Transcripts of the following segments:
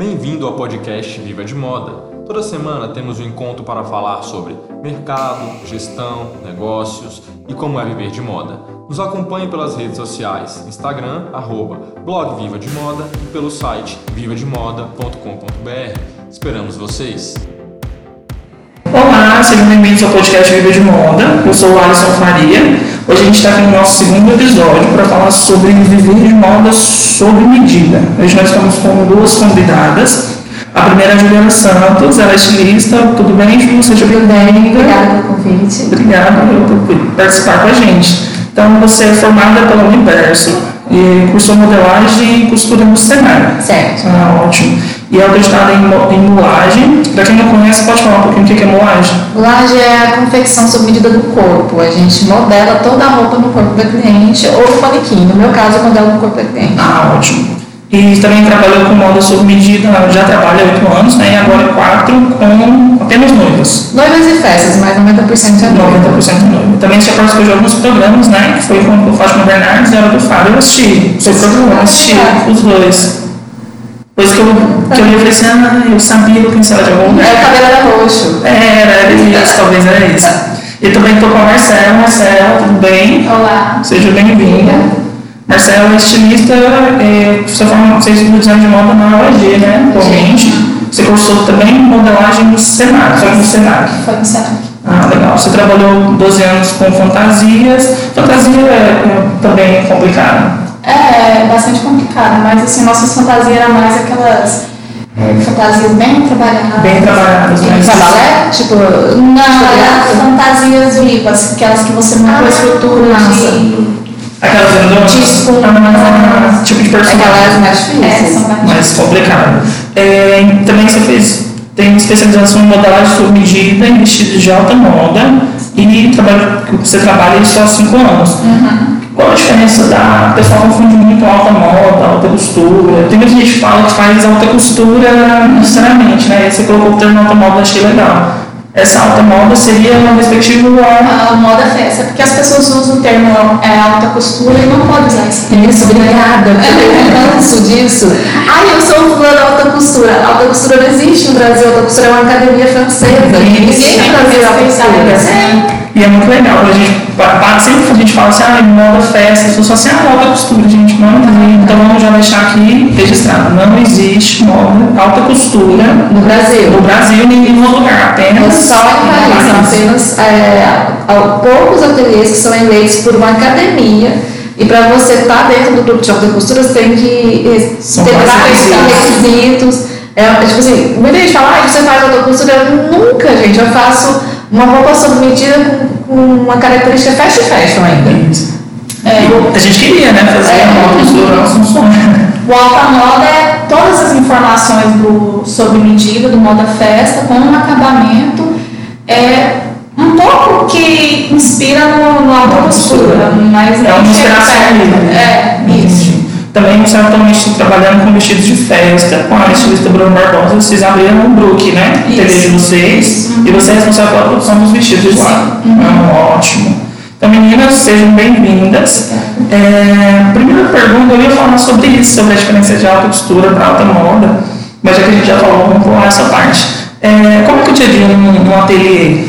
Bem-vindo ao podcast Viva de Moda. Toda semana temos um encontro para falar sobre mercado, gestão, negócios e como é viver de moda. Nos acompanhe pelas redes sociais, Instagram, arroba, blog Viva de Moda e pelo site vivademoda.com.br. Esperamos vocês! Olá, sejam bem-vindos ao podcast Viva de Moda. Eu sou o Alisson Faria. Hoje a gente está aqui no nosso segundo episódio para falar sobre viver de moda sob medida. Hoje nós estamos com duas convidadas. A primeira é a Juliana Santos, ela é estilista. Tudo bem, Ju? Seja bem-vinda. Obrigada pelo convite. Obrigada por participar com a gente. Então, você é formada pela Universo e cursou modelagem e costura no Senai. Certo. Ah, ótimo. E é autorizada em, em mulagem. Para quem não conhece, pode falar um pouquinho o que é mulagem? Mulagem é a confecção sob medida do corpo. A gente modela toda a roupa no corpo da cliente ou no manequim. No meu caso, eu modelo no corpo da cliente. Ah, ótimo. E também trabalhou com moda sob medida, já trabalha há oito anos, né? E agora quatro com apenas noivas. Noivas e festas, mas 90% é noiva. 90% noiva. Também já participou de alguns programas, né? Que foi com o Fátima Bernardes e a hora do Fábio. Eu assisti. Foi programa, eu assisti os dois. Depois que eu, que eu li, eu falei assim, ah, eu sabia eu pensava de algum lugar. É, o cabelo era roxo. Era, era isso, talvez era isso. E também estou com a Marcela. Marcela, tudo bem? Olá. Seja bem-vinda. Marcela é estilista, é, você forma você estuda design de moda na UEG, né? Atualmente. Você cursou também modelagem no Senac, foi no Senac. Foi no Senac. Ah, legal. Você trabalhou 12 anos com fantasias. Fantasia é, é também complicado. É, bastante complicado, mas assim, nossas fantasias eram mais aquelas é, fantasias bem trabalhadas. Bem trabalhadas, mas... Trabalhar? Tipo, Não, eram fantasias vivas, aquelas que você montou a estrutura de... Aquelas redondas? Tipo, ah, tipo de personagem. aquelas mais É, difíceis. são mais mais complicado. É, também você fez, tem especialização em modelagem sob medida, em vestidos de alta moda e trabalha, você trabalha isso há cinco anos. Qual a diferença da. O pessoal confunde muito alta moda, alta costura. Tem muita gente que fala que faz alta costura necessariamente, né? Você colocou o termo alta moda, achei legal. Essa alta moda seria uma respectiva a. A moda festa, porque as pessoas usam o termo é, alta costura e não pode usar esse termo. Isso, obrigada. Eu canso disso. Ai, eu sou fulano da alta costura. Alta costura não existe no Brasil, alta costura é uma academia francesa. Ninguém no Brasil é alta costura. É. E é muito legal, a gente, pa- sempre a gente fala assim, ah, moda festa, as pessoas assim, ah, alta costura, gente, não existe. Então vamos já deixar aqui registrado, não existe moda alta costura No Brasil. no Brasil, nem em nenhum lugar, É apenas só em Paris, são apenas é, poucos ateliês que são eleitos por uma academia. E para você estar dentro do grupo de alta costura, você tem que eh, São ter vários requisitos. É, é tipo assim, muita gente fala, ah, você faz alta costura. Eu nunca, gente, eu faço uma roupa sob medida com, uma característica fashion fashion ainda. É, a gente queria, né, fazer É. uma um sonho. O alta moda é todas as informações do, sob medida, do moda festa, com um acabamento. É um pouco que inspira no, no alta costura, mas É uma inspiração perto. livre. É, isso. Também você atualmente trabalhando com vestidos de festa, com a estilista Bruno Barbosa, vocês abriram um Brook, né? Isso. TV de vocês, e você é responsável pela produção dos vestidos lá. Uhum. Ah, ótimo. Então, meninas, sejam bem-vindas. É, primeira pergunta, eu ia falar sobre isso, sobre a diferença de alta costura para alta moda, mas já que a gente já falou, vamos pular essa parte. É, como é que é o dia a dia num, num ateliê?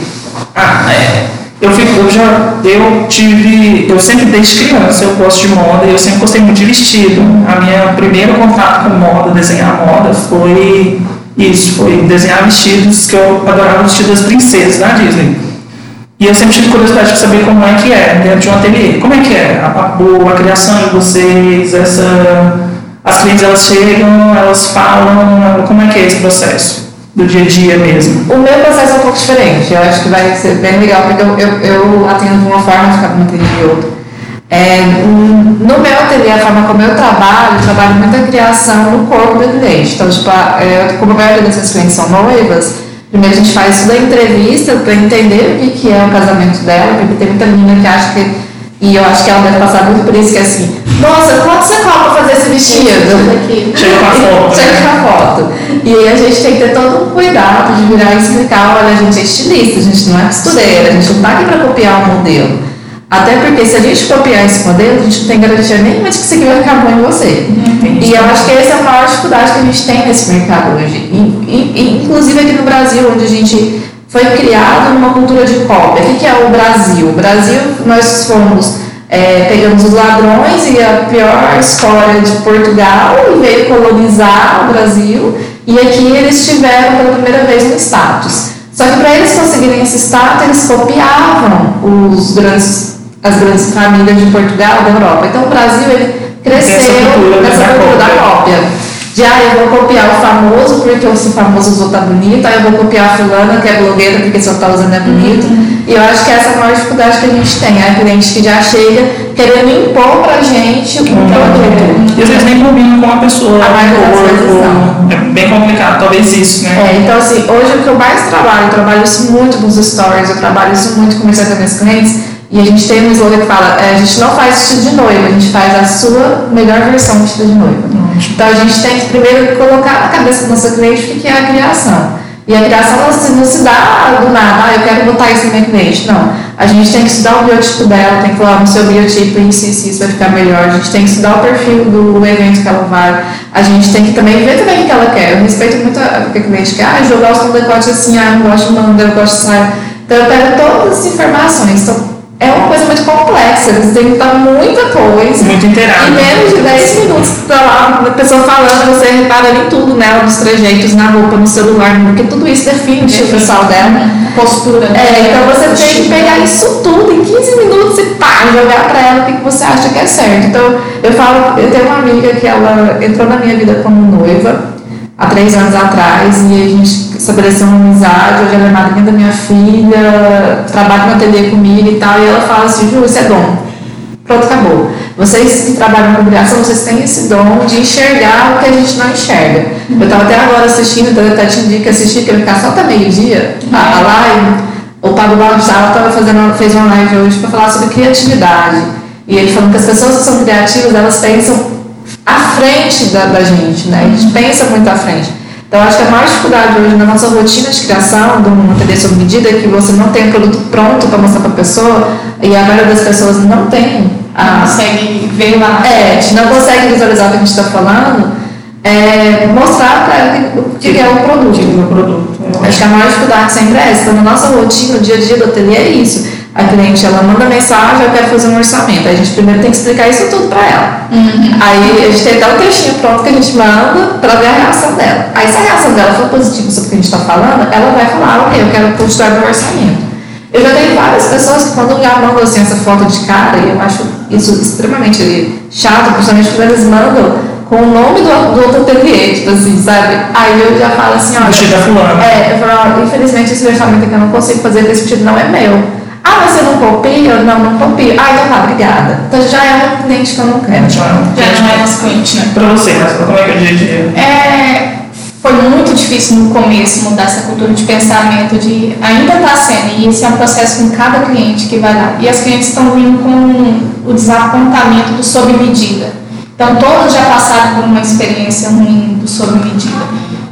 Ah, é, eu fico, eu já, eu tive, eu sempre desde criança eu gosto de moda e eu sempre gostei muito de vestido. A minha primeiro contato com moda, desenhar moda, foi isso, foi desenhar vestidos que eu adorava vestidos das princesas da Disney. E eu sempre tive curiosidade de saber como é que é dentro de um ateliê. Como é que é a, a, a criação de vocês, essa, as clientes elas chegam, elas falam, como é que é esse processo do dia a dia mesmo? O meu processo é um pouco diferente, eu acho que vai ser bem legal, porque eu, eu, eu atendo de uma forma, de cada atende de outra. É, no meu ateliê, a forma como eu trabalho, eu trabalho muito a criação no corpo do cliente. Então, tipo, a- é, como a maioria dessas clientes são noivas, primeiro a gente faz toda a entrevista para entender o que, que é o casamento dela, porque tem muita menina que acha que, e eu acho que ela deve passar muito por isso, que é assim, nossa, quanto você cobra para fazer esse vestido? Chega com a foto, Chega né? com a foto. E aí a gente tem que ter todo um cuidado de virar e explicar, olha, a gente é estilista, a gente não é costureira, a gente não está aqui para copiar o modelo. Até porque se a gente copiar esse modelo, a gente não tem garantia nenhuma de que isso aqui vai ficar bom em você. Uhum. E eu acho que essa é a maior dificuldade que a gente tem nesse mercado hoje. E, e, inclusive aqui no Brasil, onde a gente foi criado numa cultura de cópia. O que é o Brasil? O Brasil, nós fomos, é, pegamos os ladrões e a pior história de Portugal e veio colonizar o Brasil. E aqui eles tiveram pela primeira vez um status. Só que para eles conseguirem esse status, eles copiavam os grandes as grandes famílias de Portugal, da Europa. Então o Brasil ele cresceu nessa cultura da cópia. De ah, eu vou copiar o famoso porque o famoso usou tá bonito, aí eu vou copiar a fulana que é blogueira porque só tá usando é bonito. Uhum. E eu acho que essa é a maior dificuldade que a gente tem. É a cliente que já chega querendo impor pra gente um produto. E às vezes nem combina com a pessoa. A vezes não. É bem complicado, talvez isso, né? É, então assim, hoje o que eu mais trabalho, eu trabalho isso muito nos stories, eu trabalho isso muito com meus clientes e a gente tem um slogan que fala: é, a gente não faz vestido de noiva, a gente faz a sua melhor versão de vestido de noiva. Então a gente tem que primeiro colocar na cabeça do nosso cliente o que é a criação. E a criação não se, não se dá do nada, ah, eu quero botar isso no meu cliente. Não. A gente tem que estudar o biotipo dela, tem que falar no seu biotipo, isso, isso, isso vai ficar melhor. A gente tem que estudar o perfil do evento que ela vai. A gente tem que também ver também o que ela quer. Eu respeito muito a, a cliente que, ah, eu gosto de um decote assim, ah, eu gosto de um eu gosto de saia. Então eu pego todas as informações. Então, é uma coisa muito complexa, você tem que dar muita coisa. Muito inteirado. Em menos de 10 minutos, tá lá, a pessoa falando, você repara em tudo nela, nos trejeitos, na roupa, no celular, porque tudo isso define o estilo pessoal dela. Postura. É, então você tem que pegar isso tudo em 15 minutos e pá, jogar pra ela o que você acha que é certo. Então, eu falo, eu tenho uma amiga que ela entrou na minha vida como noiva há três anos atrás e a gente estabeleceu uma amizade, hoje ela é madrinha da minha filha, trabalha no ateliê comigo e tal, e ela fala assim, Ju, isso é dom. Pronto, acabou. Vocês que trabalham com criação, vocês têm esse dom de enxergar o que a gente não enxerga. Eu estava até agora assistindo, então eu até te indico assistir, que vai ficar só até meio-dia, a, a live. O Pablo tava fazendo, fez uma live hoje para falar sobre criatividade. E ele falou que as pessoas que são criativas, elas pensam à frente da, da gente, né? A gente pensa muito à frente. Então, acho que a maior dificuldade hoje na nossa rotina de criação de um ateliê sob medida é que você não tem o produto pronto para mostrar para a pessoa e a maioria das pessoas não tem. A, não consegue ver lá. É, não consegue visualizar o que a gente está falando, é, mostrar para ela o que, é o produto. Que é o produto. Acho que a maior dificuldade sempre é essa. Então, na nossa rotina, no dia a dia do ateliê é isso a cliente ela manda mensagem, eu quero fazer um orçamento. Aí a gente primeiro tem que explicar isso tudo para ela. Uhum. Aí a gente tem até um textinho pronto que a gente manda para ver a reação dela. Aí se a reação dela for positiva sobre o que a gente está falando, ela vai falar, ok, eu quero continuar meu orçamento. Eu já tenho várias pessoas que quando já mandam assim, essa foto de cara, e eu acho isso extremamente chato, principalmente quando eles mandam com o nome do, do outro ateliê, tipo assim, sabe? Aí eu já falo assim, olha. É, eu falo, infelizmente esse orçamento aqui eu não consigo fazer, porque esse sentido não é meu. Ah, você não copia? Não, não copio. Ah, então tá, obrigada. Então já é um cliente que eu não quero. Já, já não é nosso cliente, né? Pra você, mas como é que é o dia a dia? É, foi muito difícil no começo mudar essa cultura de pensamento, de ainda está sendo, e esse é um processo com cada cliente que vai lá. E as clientes estão vindo com o desapontamento do sob medida. Então, todos já passaram por uma experiência ruim do sob medida.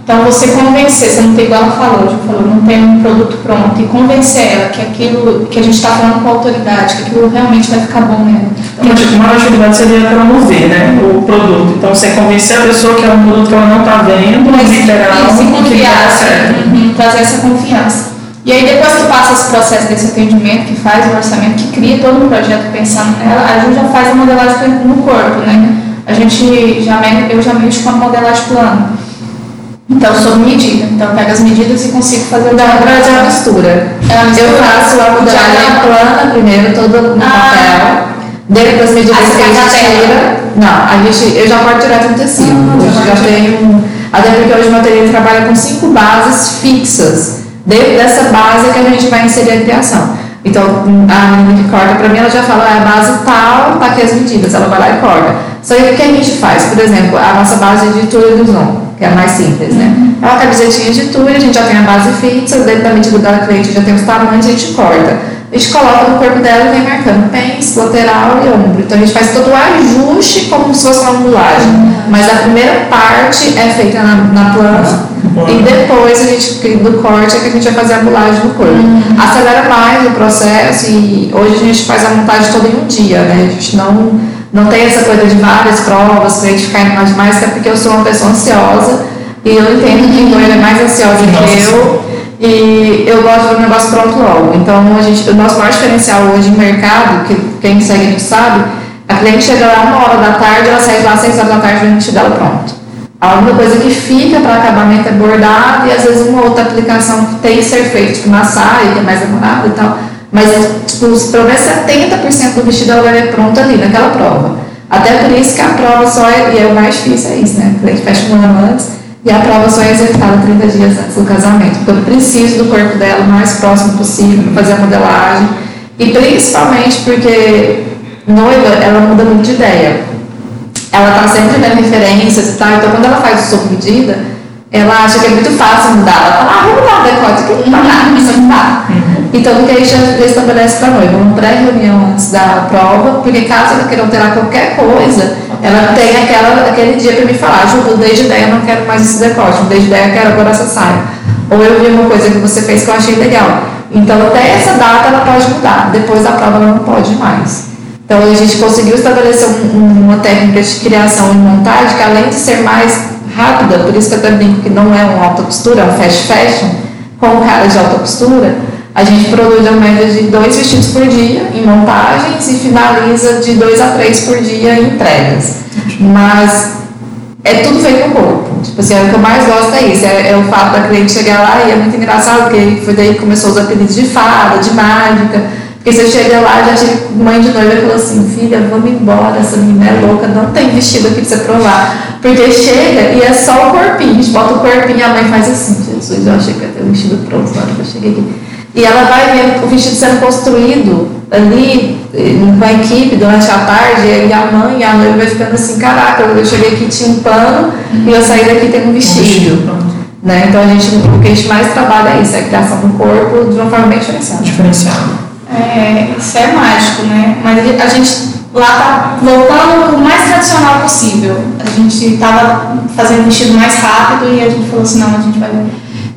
Então, você convencer, você não tem igual ela falou, já falou, não tem um produto pronto, e convencer ela que aquilo que a gente está falando com autoridade, que aquilo realmente vai ficar bom nela. Uma, uma atividade seria promover né, o produto. Então, você convencer a pessoa que é um produto que ela não está vendo, mas literal, isso, confiança, uhum, trazer essa confiança. E aí, depois que passa esse processo desse atendimento, que faz o orçamento, que cria todo um projeto pensando nela, a gente já faz a modelagem no corpo, né? A gente já, eu já mexo com a modelagem plano. Então, sob medida. Então, eu pego as medidas e consigo fazer é uma mistura. É Eu faço a modelagem plana primeiro, todo no ah. papel. Depois, as medidas que a gente tira. Não, a gente, eu já corto direto no tecido. Hum, hoje já tenho. Até porque hoje o material trabalha com cinco bases fixas. Dentro dessa base é que a gente vai inserir a criação. Então, a menina que corta para mim, ela já fala, ah, a base tal, tá aqui as medidas. Ela vai lá e corta. Só que o que a gente faz? Por exemplo, a nossa base de Túlio do Zon que é mais simples, né? É uma camisetinha de tule, a gente já tem a base fixa, dentro da medida da cliente já tem os tamanhos, a gente corta. a gente coloca no corpo dela e vem marcando pés, lateral e ombro. Então a gente faz todo o ajuste como se fosse uma angulagem. Mas a primeira parte é feita na, na plana e depois a gente, do corte é que a gente vai fazer a angulagem no corpo. Uhum. Acelera mais o processo e hoje a gente faz a montagem toda em um dia, né? A gente não, não tem essa coisa de várias provas, a gente ficar mais demais, até porque eu sou uma pessoa ansiosa e eu entendo que o é mais ansiosa que eu e eu gosto de ver o negócio pronto logo. Então, a gente, o nosso maior diferencial hoje no mercado, que quem segue a gente sabe, a cliente chega lá uma hora da tarde, ela sai lá às seis horas da tarde, vem o dela pronto. A única coisa que fica para acabamento é bordado e às vezes uma outra aplicação que tem que ser feita, tipo na saia, que é mais demorada e tal. Mas, tipo, pelo menos 70% do vestido ela vai ver pronto ali, naquela prova. Até por isso que a prova só é, e é o mais difícil, é isso, né? A gente fecha um ano antes e a prova só é executada 30 dias antes do casamento, porque eu preciso do corpo dela o mais próximo possível fazer a modelagem. E principalmente porque noiva, ela muda muito de ideia. Ela está sempre vendo referências e tal, então quando ela faz o sob medida, ela acha que é muito fácil mudar. Ela fala, ah, vamos mudar o decote, que não dá nada, mas mudar. Uhum. Então, o que a gente já estabelece para a noiva? Uma pré-reunião antes da prova, porque caso ela queira alterar qualquer coisa, ela tem aquela, aquele dia para me falar, Ju, de ideia, não quero mais esse decote, mudei de ideia, quero agora essa saia. Ou eu vi uma coisa que você fez que eu achei legal. Então, até essa data ela pode mudar, depois da prova ela não pode mais. Então, a gente conseguiu estabelecer um, uma técnica de criação e montagem que, além de ser mais rápida, por isso que eu até brinco que não é uma alta costura, é um fast fashion, com cara de alta costura, a gente produz uma média de dois vestidos por dia em montagens e finaliza de dois a três por dia em entregas. Mas é tudo feito no corpo. Tipo assim, é o que eu mais gosto é isso, é, é, o fato da cliente chegar lá e é muito engraçado, porque foi daí que começou os apelidos de fada, de mágica. Porque você chega lá, já chega mãe de noiva falou assim, filha, vamos embora, essa menina é louca, não tem vestido aqui pra você provar. Porque chega e é só o corpinho, a gente bota o corpinho e a mãe faz assim, Jesus, eu achei que ia ter um vestido pronto na hora que eu cheguei aqui. E ela vai vendo o vestido sendo construído ali com a equipe durante a tarde, e a mãe e a noiva vai ficando assim, caraca, eu cheguei aqui tinha um pano e eu saí daqui tem um vestido. né? Então a gente, o que a gente mais trabalha é isso, é a criação do corpo de uma forma bem diferenciada. Diferenciada. É, isso é mágico, né? Mas a gente lá tá voltando o mais tradicional possível. A gente estava fazendo vestido mais rápido e a gente falou assim, não, a gente vai.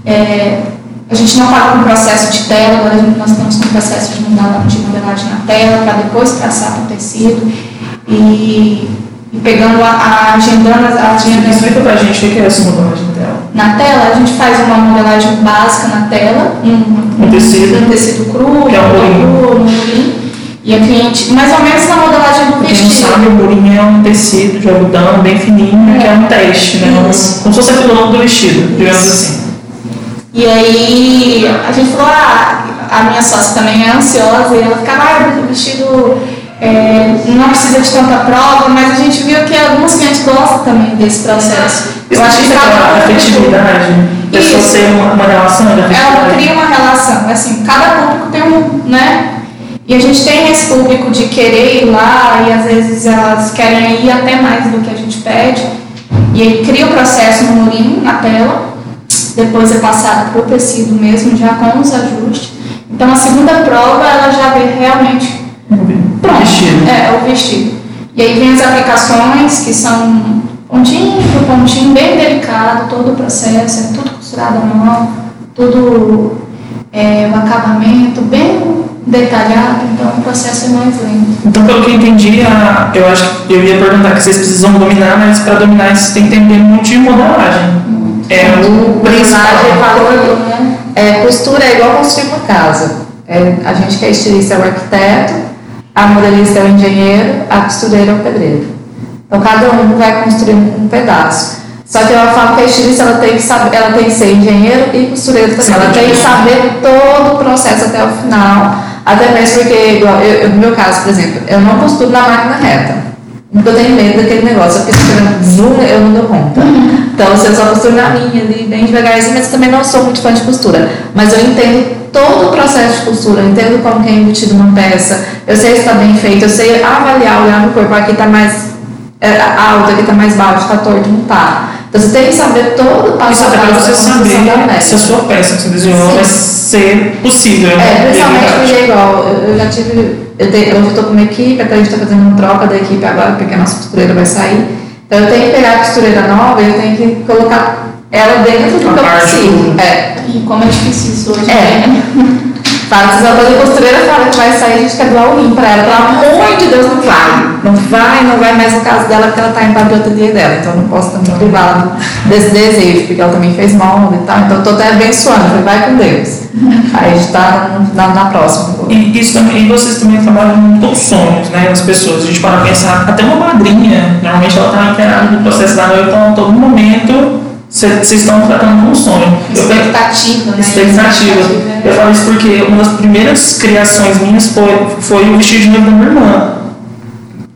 É, a gente não estava com processo de tela, agora nós estamos com processo de, mudar, de modelagem na tela, para depois traçar para o tecido. E, e pegando a, a agendando a agenda. Explica para a gente o que é essa modelagem na tela. A gente faz uma modelagem básica na tela, um, um tecido, um tecido cru, que é um cru, um. E a cliente, mais ou menos na modelagem do vestido. Quem não sabe, o murim é um tecido de algodão bem fininho, é. que é um teste, né? Um, como se fosse a do vestido, digamos assim. E aí a gente falou, ah, a minha sócia também é ansiosa, e ela ficava, ah, o vestido é, não precisa de tanta prova, mas a gente viu que alguns clientes gostam também desse processo. Eu acho que isso é a afetividade, pessoa ser uma, uma relação de Ela cria uma relação, assim, cada público tem um, né? E a gente tem esse público de querer ir lá e às vezes elas querem ir até mais do que a gente pede. E aí cria o processo no murinho, na tela, depois é passado para o tecido mesmo, já com os ajustes. Então a segunda prova ela já vê realmente pronto, vestido. É, o vestido. E aí vem as aplicações que são pontinho por pontinho, bem delicado, todo o processo, é tudo costurado à mão, tudo é, o acabamento bem detalhado, então o processo é mais lento. Então, pelo que eu entendi, eu acho que eu ia perguntar que vocês precisam dominar, mas para dominar isso tem que entender muito de modelagem. É o principal. Valor, né? é, costura é igual construir uma casa. É, a gente que é estilista é o arquiteto, a modelista é o engenheiro, a costureira é o pedreiro. Então cada um vai construir um, pedaço. Só que eu falo que a estilista ela tem que saber, ela tem que ser engenheiro e costureira também. Sim, ela tem que saber todo o processo até o final. Até mesmo porque, igual, eu, no meu caso, por exemplo, eu não costuro na máquina reta. Porque eu tenho medo daquele negócio. Eu fico esperando, eu não dou conta. Então, se eu só costuro na minha ali, bem devagarzinho, mas também não sou muito fã de costura. Mas eu entendo todo o processo de costura, eu entendo como que é embutido uma peça, eu sei se está bem feito, eu sei avaliar, olhar no corpo, aqui está mais é, alto, aqui está mais baixo, está torto, não está. Então você tem que saber todo o passo a para passo você saber se a sua peça que você desenhou Sim. vai ser possível. É, né? principalmente porque é igual, tive, eu, te, eu estou com uma equipe, até a gente está fazendo uma troca da equipe agora, porque a nossa costureira vai sair. Então eu tenho que pegar a costureira nova e eu tenho que colocar ela dentro do que eu consigo. É. E como é difícil isso hoje. É. né? Fala, se a costureira fala que vai sair, a gente quer doar o rim pra ela. Pelo amor de Deus, não vai. Não vai, não vai mais no caso dela, porque ela tá o ateliê dela. Então não posso também privá-la desse desejo, porque ela também fez molde e tal. Então eu tô até abençoando, falei, vai com Deus. Aí a gente tá na, na próxima. E, isso também, e vocês também trabalham muito com sonhos, né, das pessoas. A gente para pensar, até uma madrinha, normalmente ela está inteirada no processo da noiva, então a todo momento vocês estão tratando com um sonho. Eu penso- Expectativa, né? expectativa. é- Eu falo isso porque uma das primeiras criações minhas foi, foi o vestido de noiva da minha irmã.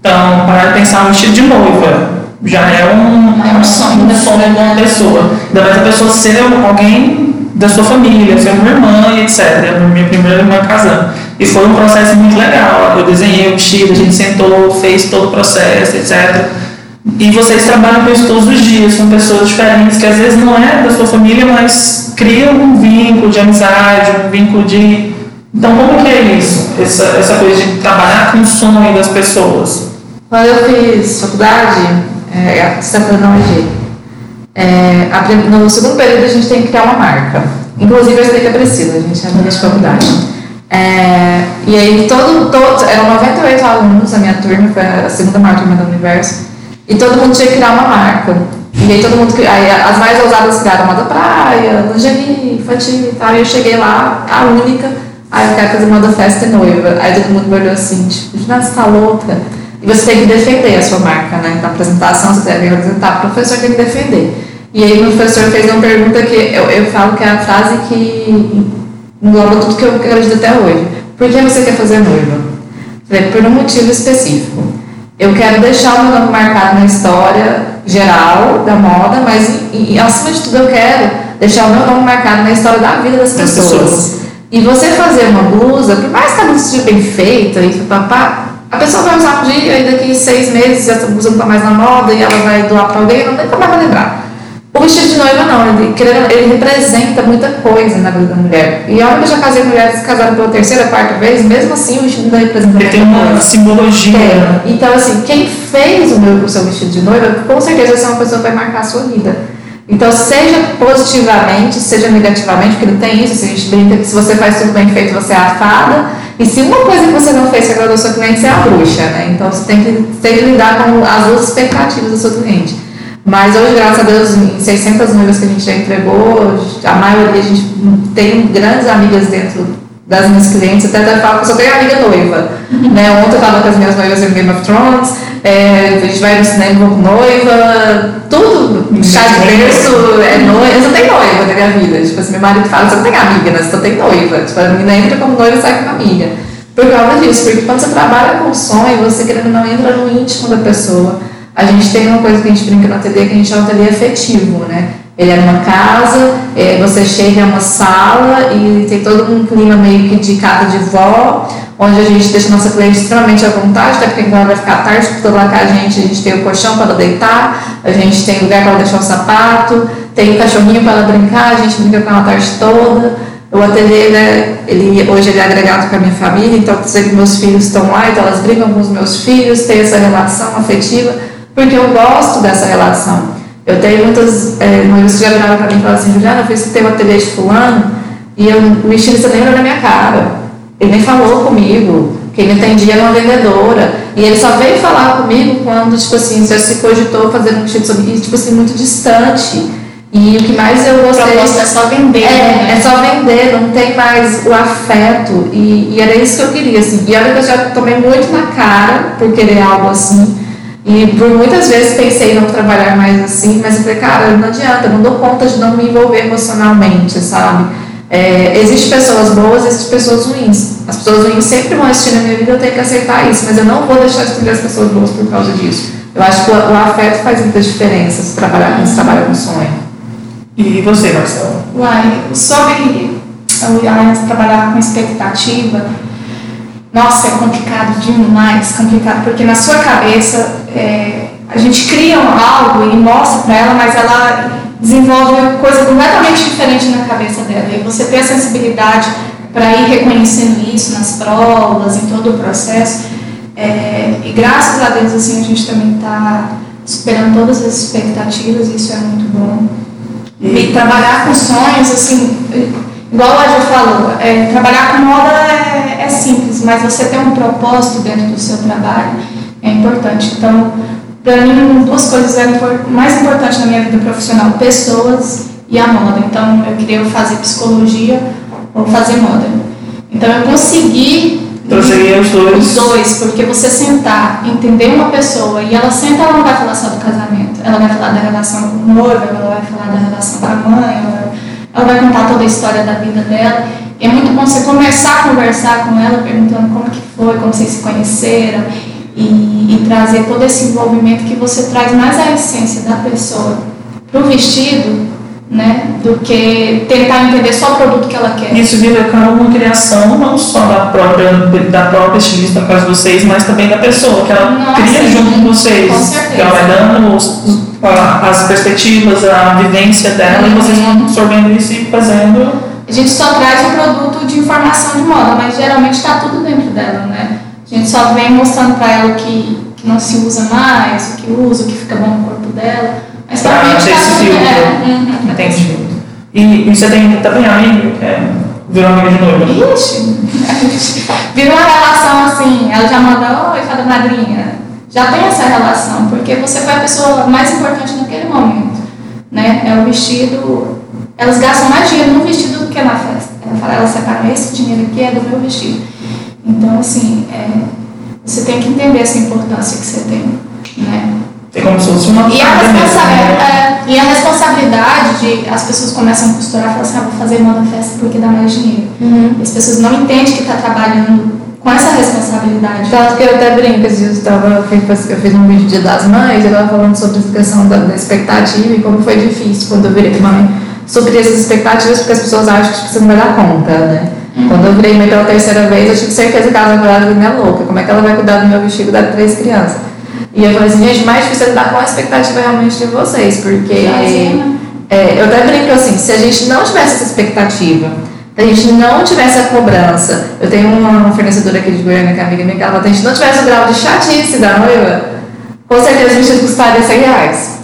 Então, para pensar no vestido de noiva, já é um, É um sonho um sonho de uma pessoa. Ainda mais a pessoa ser alguém da sua família, ser uma irmã e etc. Minha primeira irmã casando. E foi um processo muito legal. Eu desenhei o vestido, a gente sentou, fez todo o processo, etc. E vocês trabalham com isso todos os dias, com pessoas diferentes, que às vezes não é da sua família, mas criam um vínculo de amizade, um vínculo de. Então, como que é isso? Essa, essa coisa de trabalhar com o sonho das pessoas? Quando eu fiz faculdade, é, não é. É, no segundo período a gente tem que criar uma marca. Inclusive eu estudei com a Priscila, a gente é amiga de faculdade. É, e aí todo, todo, eram 98 alunos, a minha turma, foi a segunda maior turma do universo, e todo mundo tinha que criar uma marca. E aí todo mundo, aí as mais ousadas criaram moda praia, lingerie, infantil e tal, e eu cheguei lá, a única, aí eu quero fazer moda festa e noiva. Aí todo mundo me olhou assim, tipo, nossa, tá louca. E você tem que defender a sua marca, né? Na apresentação você deve apresentar, o professor tem que defender. E aí o professor fez uma pergunta que eu, eu falo que é a frase que engloba tudo que eu acredito até hoje. Por que você quer fazer noiva? Falei, por um motivo específico. Eu quero deixar o meu nome marcado na história geral da moda, mas e, acima de tudo eu quero deixar o meu nome marcado na história da vida das pessoas. pessoas. E você fazer uma blusa, por mais que ela não seja bem feita e papá, a pessoa vai usar um dia e daqui seis meses essa blusa não está mais na moda e ela vai doar para alguém, não nunca mais vai lembrar. O vestido de noiva não, ele, ele representa muita coisa na vida da mulher. E olha que eu já casei com mulheres que casaram pela terceira, quarta vez, mesmo assim o vestido ainda representa Ele tem uma coisa. simbologia. né? Tem. Então, assim, quem fez o, meu, o seu vestido de noiva, com certeza vai ser uma pessoa que vai marcar a sua vida. Então, seja positivamente, seja negativamente, porque não tem isso, assim, a gente brinca que se você faz tudo bem feito, você é a fada. E se uma coisa que você não fez que agradou seu cliente, você é a bruxa, né? Então, você tem que, tem que lidar com as duas expectativas do seu cliente. Mas hoje, graças a Deus, em 600 noivas que a gente já entregou, a maioria a gente tem grandes amigas dentro das minhas clientes, até até falo que eu só tenho amiga noiva. Né? Ontem eu estava com as minhas noivas em Game of Thrones, é, a gente vai no cinema com noiva, tudo, chá de berço, é noiva, eu só tenho noiva na minha vida. Tipo assim, meu marido fala, você não tem amiga, né? você só tem noiva. Tipo, a menina entra como noiva e sai como amiga. Por causa disso, porque quando você trabalha com sonho, você querendo não entra no íntimo da pessoa. A gente tem uma coisa que a gente brinca no ateliê, que a gente chama ateliê afetivo, né? Ele é numa casa, é, você chega em uma sala e tem todo um clima meio que de casa de vó, onde a gente deixa a nossa cliente extremamente à vontade, até porque ela vai ficar tarde toda lá com a gente, a gente tem o colchão para ela deitar, a gente tem lugar para ela deixar o sapato, tem o cachorrinho para ela brincar, a gente brinca com ela a tarde toda. O ateliê, né, ele, hoje ele é agregado com a minha família, então sei que meus filhos estão lá, então elas brincam com os meus filhos, tem essa relação afetiva, porque eu gosto dessa relação. Eu tenho muitas é, noivas que já viraram para mim e falaram assim, Juliana, eu fiz o ateliê de fulano, e eu, o estilista nem olhou na minha cara. Ele nem falou comigo. Quem me atendia era uma vendedora. E ele só veio falar comigo quando, tipo assim, já se cogitou fazer um vestido sobre e, tipo assim, muito distante. E o que mais eu gostei... é só vender. É, né? é só vender, não tem mais o afeto. E, e era isso que eu queria, assim. E olha que eu já tomei muito na cara por querer algo assim. E por muitas vezes pensei em não trabalhar mais assim, mas eu falei, cara, não adianta, eu não dou conta de não me envolver emocionalmente, sabe? É, Existem pessoas boas, existem pessoas ruins. As pessoas ruins sempre vão assistir na minha vida, eu tenho que aceitar isso, mas eu não vou deixar de escolher as pessoas boas por causa disso. Eu acho que o, o afeto faz muita diferença se trabalhar com se trabalha com sonho. E você, Marcelo? Uai, sobre o trabalhar com expectativa, nossa, é complicado demais, complicado, porque na sua cabeça, é, a gente cria algo e mostra para ela, mas ela desenvolve coisa completamente diferente na cabeça dela. E você ter a sensibilidade para ir reconhecendo isso nas provas, em todo o processo. É, e graças a Deus, assim, a gente também está superando todas as expectativas, isso é muito bom. E trabalhar com sonhos, assim, igual a já falou, é, trabalhar com moda é, é, simples, mas você ter um propósito dentro do seu trabalho é importante. Então, para mim, duas coisas eram mais importantes na minha vida profissional: pessoas e a moda. Então, eu queria fazer psicologia ou fazer moda. Então, eu consegui então seria os dois. Os dois, porque você sentar, entender uma pessoa e ela senta, ela não vai falar só do casamento. Ela vai falar da relação com o noivo, ela vai falar da relação com a mãe, ela, ela vai contar toda a história da vida dela. E é muito bom você começar a conversar com ela, perguntando como que foi, como vocês se conheceram, e, e trazer todo esse envolvimento que você traz mais a essência da pessoa para o vestido né, do que tentar entender só o produto que ela quer. Isso vira uma criação não só da própria, da própria estilista para vocês, mas também da pessoa, que ela Nossa, cria junto com vocês. Com certeza. Que ela vai dando os, as perspectivas, a vivência dela, uhum. e vocês vão absorvendo isso e fazendo. A gente só traz o produto de informação de moda, mas geralmente está tudo dentro dela, né? A gente só vem mostrando para ela o que, que não se usa mais, o que usa, o que fica bom no corpo dela mas para ter esse filtro. É. Entendi. E, e você tem também amigo é, virou amigo de noiva? Ixi, virou uma relação assim, ela já manda, oi, fada madrinha. Já tem essa relação, porque você foi a pessoa mais importante naquele momento. Né? É o vestido. Elas gastam mais dinheiro no vestido do que na festa. Ela fala, ela separa esse dinheiro aqui é do meu vestido. Então, assim, é, você tem que entender essa importância que você tem. Né? É como se fosse uma e a, responsabilidade, né? é, e a responsabilidade de as pessoas começam a costurar e falam assim, ah, vou fazer moda festa porque dá mais dinheiro. Uhum. As pessoas não entendem que está trabalhando com essa responsabilidade. Tanto que eu até brinco, eu, tava, eu, fiz, eu fiz um vídeo Dia das Mães, eu estava falando sobre a questão da, da, expectativa e como foi difícil quando eu virei mãe. Suprir essas expectativas porque as pessoas acham que você não vai dar conta, né? Quando eu virei mãe pela terceira vez, eu tive certeza que ela vai cuidar da minha louca. Como é que ela vai cuidar do meu vestido das três crianças? E eu falei assim, gente, mais difícil é lidar com a expectativa realmente de vocês, porque é, eu até brinco assim, se a gente não tivesse essa expectativa, se a gente não tivesse a cobrança, eu tenho uma fornecedora aqui de Goiânia, que é amiga minha, ela se a gente não tivesse o grau de chatice da noiva, com certeza a gente custaria 100 reais.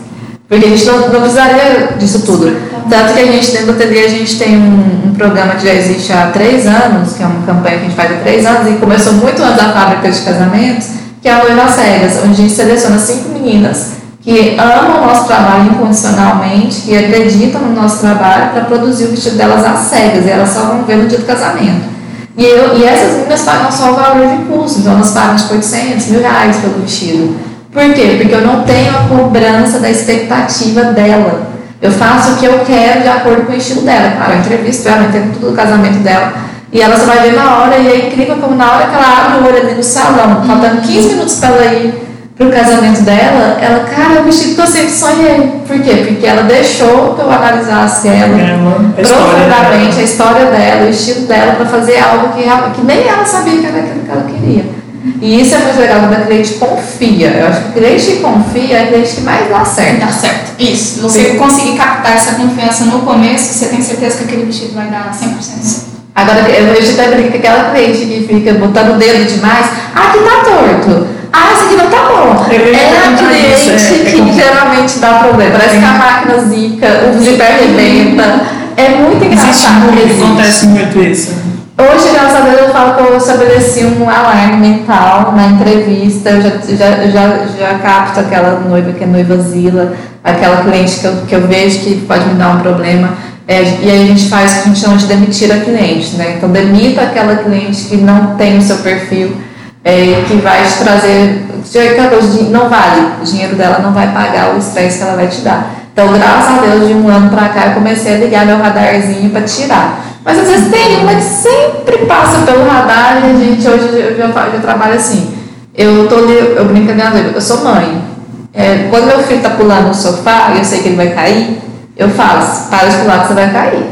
Porque a gente não, não precisaria disso tudo. Tanto que a gente, do ateliê, a gente tem um, um, programa que já existe há três anos, que é uma campanha que a gente faz há três anos, e começou muito antes da fábrica de casamentos, que é a Noiva Cegas, onde a gente seleciona cinco meninas que amam o nosso trabalho incondicionalmente, que acreditam no nosso trabalho para produzir o vestido delas às cegas, e elas só vão ver no dia do casamento. E, eu, e essas meninas pagam só o valor de custo, então elas pagam tipo 800 mil reais pelo vestido. Por quê? Porque eu não tenho a cobrança da expectativa dela. Eu faço o que eu quero de acordo com o estilo dela. Claro, eu entrevisto ela, eu entendo tudo do casamento dela, e ela só vai ver na hora, e é incrível como na hora que ela abre o olho ali no salão, faltando 15 minutos para ela ir pro casamento dela, ela, cara, o vestido que eu sempre sonhei. Por quê? Porque ela deixou que eu analisasse ela é profundamente, a história dela, o estilo dela, para fazer algo que, que nem ela sabia que era aquilo que ela queria. E isso é muito legal quando a cliente confia. Eu acho que o cliente que confia é o cliente que mais dá certo. Dá certo. Isso. Você Sim. conseguir captar essa confiança no começo, você tem certeza que aquele vestido vai dar 100%. Agora, eu vejo até brinca aquela cliente que fica botando o dedo demais. Ah, aqui tá torto. Ah, esse aqui não tá bom. É a cliente é, que é geralmente dá problema. Parece que a máquina zica, o zíper arrebenta. É muito engraçado. Muito, acontece muito isso. Hoje, graças a Deus, eu falo que eu estabeleci um alarme mental na entrevista. Eu já, já, já, já capto aquela noiva que é noiva Zila, aquela cliente que eu, que eu vejo que pode me dar um problema é, e aí a gente faz o que a gente chama de demitir a cliente, né? Então demita aquela cliente que não tem o seu perfil, é, que vai te trazer, não vale, o dinheiro dela não vai pagar o estresse que ela vai te dar. Então, graças a Deus, de um ano para cá, eu comecei a ligar meu radarzinho para tirar. Mas às vezes tem uma que sempre passa pelo radar e a gente, hoje eu já, eu trabalho assim. Eu, tô, eu brinco com a minha eu sou mãe. É, quando meu filho está pulando no sofá e eu sei que ele vai cair, eu falo, para de pular que você vai cair.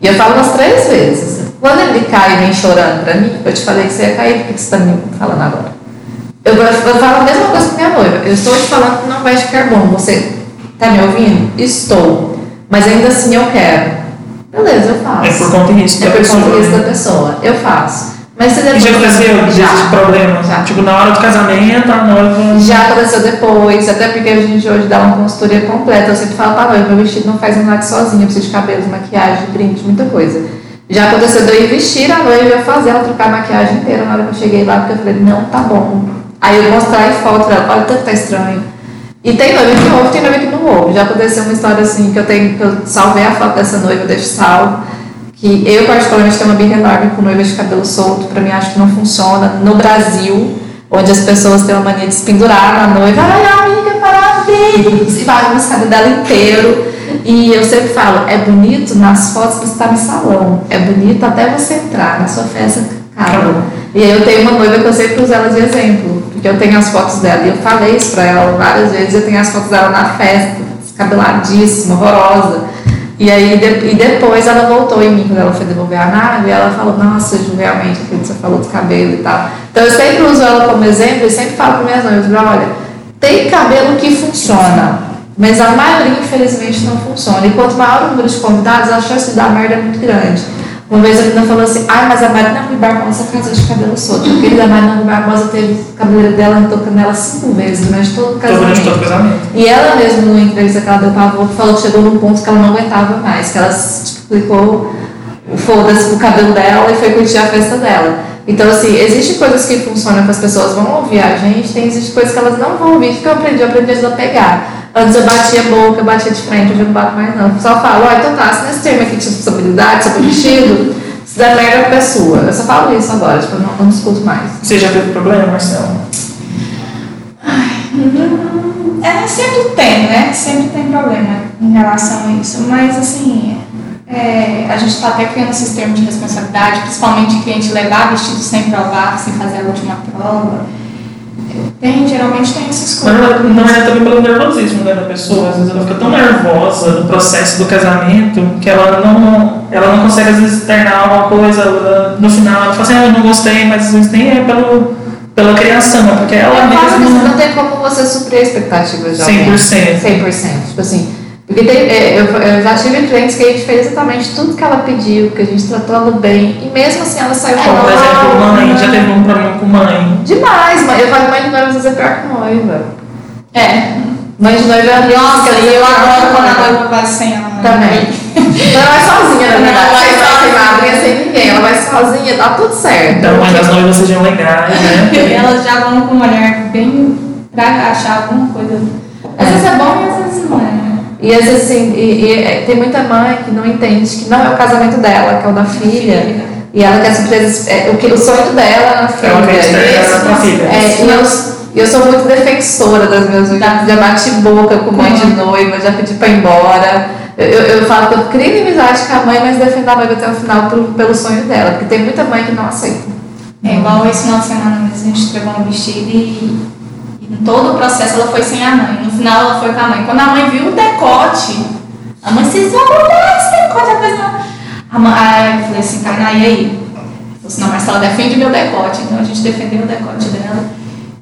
E eu falo umas três vezes. Quando ele cai e vem chorando para mim, eu te falei que você ia cair, por que você está me falando agora? Eu, eu falo a mesma coisa com minha noiva. Eu estou te falando que não vai ficar bom. Você tá me ouvindo? Estou. Mas ainda assim eu quero. Beleza, eu faço. É por conta disso da É por pessoa. conta disso né? da pessoa. Eu faço. Mas você E depois. já aconteceu já. desses problemas? Já. Tipo, na hora do casamento, a noiva. Já aconteceu depois, até porque a gente hoje dá uma consultoria completa. Eu sempre falo pra noiva, meu vestido não faz milagre sozinho, eu preciso de cabelo, maquiagem, brinde, muita coisa. Já aconteceu de eu ir vestir a noiva e eu fazer ela trocar a maquiagem inteira na hora que eu cheguei lá, porque eu falei, não, tá bom. Aí eu mostrar em foto pra ela, olha, tanto tá estranho. E tem noiva que ouve, tem noiva que não ouve. Já aconteceu uma história assim, que eu tenho, que eu salvei a foto dessa noiva, eu deixo salvo. Que eu, particularmente, tenho uma birra enorme com noivas de cabelo solto. Pra mim, acho que não funciona. No Brasil, onde as pessoas têm uma mania de se pendurar na noiva. Ai, amiga, parabéns! E vai no cabelo dela inteiro. E eu sempre falo, é bonito nas fotos que você está no salão. É bonito até você entrar na sua festa, cara. E aí eu tenho uma noiva que eu sempre uso ela de exemplo. Porque eu tenho as fotos dela. E eu falei isso pra ela várias vezes. Eu tenho as fotos dela na festa, descabeladíssima, horrorosa. E aí de- e depois ela voltou em mim quando ela foi devolver a nave, e ela falou, nossa, Ju, realmente aquilo que você falou do cabelo e tal. Então eu sempre uso ela como exemplo e sempre falo para minhas noivas, olha, tem cabelo que funciona, mas a maioria infelizmente não funciona. E quanto maior o número de convidados, a chance de dar merda é muito grande. Uma vez a menina falou assim, ai, mas a Marina Rui Barbosa casou de cabelo solto. A querida Marina Rui Barbosa teve o cabelo dela tocando ela cinco vezes durante todo o Todo casamento. casamento. E ela mesma, numa entrevista que ela deu pra avô, falou que chegou num ponto que ela não aguentava mais, que ela ficou o foda-se o cabelo dela e foi curtir a festa dela. Então, assim, existem coisas que funcionam que as pessoas vão ouvir a gente, tem existem coisas que elas não vão ouvir. Que eu aprendi? Eu aprendi a desapegar. Antes eu batia a boca, eu batia de frente, hoje eu não bato mais não. Só falo, ó, então tá, se nesse termo aqui de responsabilidade sobre o vestido, se der merda, a culpa é sua. Eu só falo isso agora, tipo, eu não, não discuto mais. Você já teve problema, Marcelo? É, sempre tem, né? Sempre tem problema em relação a isso. Mas, assim, é, a gente está até criando esses termos de responsabilidade, principalmente o cliente levar vestido sem provar, sem fazer a última prova. Tem, geralmente tem esses Na coisas. verdade, na verdade, também pelo nervosismo né, da pessoa. Às vezes ela fica tão nervosa no processo do casamento que ela não, ela não consegue, às vezes, externar alguma coisa. ela- no final, ela fala assim, ah, eu não gostei, mas às vezes nem é pelo, pela criação, é porque ela que mesma... não tem como você suprir a expectativa de alguém. 100%. 100%. Tipo assim, porque é, eu, eu já tive clientes que a gente fez exatamente tudo que ela pediu, que a gente tratou ela bem, e mesmo assim ela saiu por falando, exemplo, "Ah, mãe, já teve um problema com mãe. Demais, mãe. Eu falo que mãe de noiva às vezes é pior que noiva. É. Mãe de noiva é Nossa, e eu adoro quando a noiva. vai sem a mãe. Também. Então ela vai sozinha, na Ela verdade. vai Sem mãe, sem sozinha. madrinha, sem ninguém. Ela vai sozinha, tá tudo certo. Então, mas as noivas sejam legais, né? E elas já vão com um olhar bem pra achar alguma coisa. Às vezes é bom e às vezes não é. E às vezes assim, e, e, é, tem muita mãe que não entende que não é o casamento dela, que é o da filha. E ela quer surpresa. É, o, que, o sonho dela é na filha. Ela quer Isso, pra filha. É, e eu, e eu sou muito defensora das minhas noivas. Já bati boca com mãe de noiva, já pedi pra ir embora. Eu, eu, eu falo que eu crio inimizade com a mãe, mas defendo a noiva até o final pelo, pelo sonho dela. Porque tem muita mãe que não aceita. É igual esse final de semana mesmo, a gente entregou um vestido e, todo o processo ela foi sem a mãe. No final ela foi com a mãe. Quando a mãe viu o decote, a mãe, vocês vão botar esse decote? A coisa não. A mãe, aí eu falei assim, Tainá, e aí? Ela falou assim, não, mas ela defende meu decote. Então a gente defendeu o decote dela.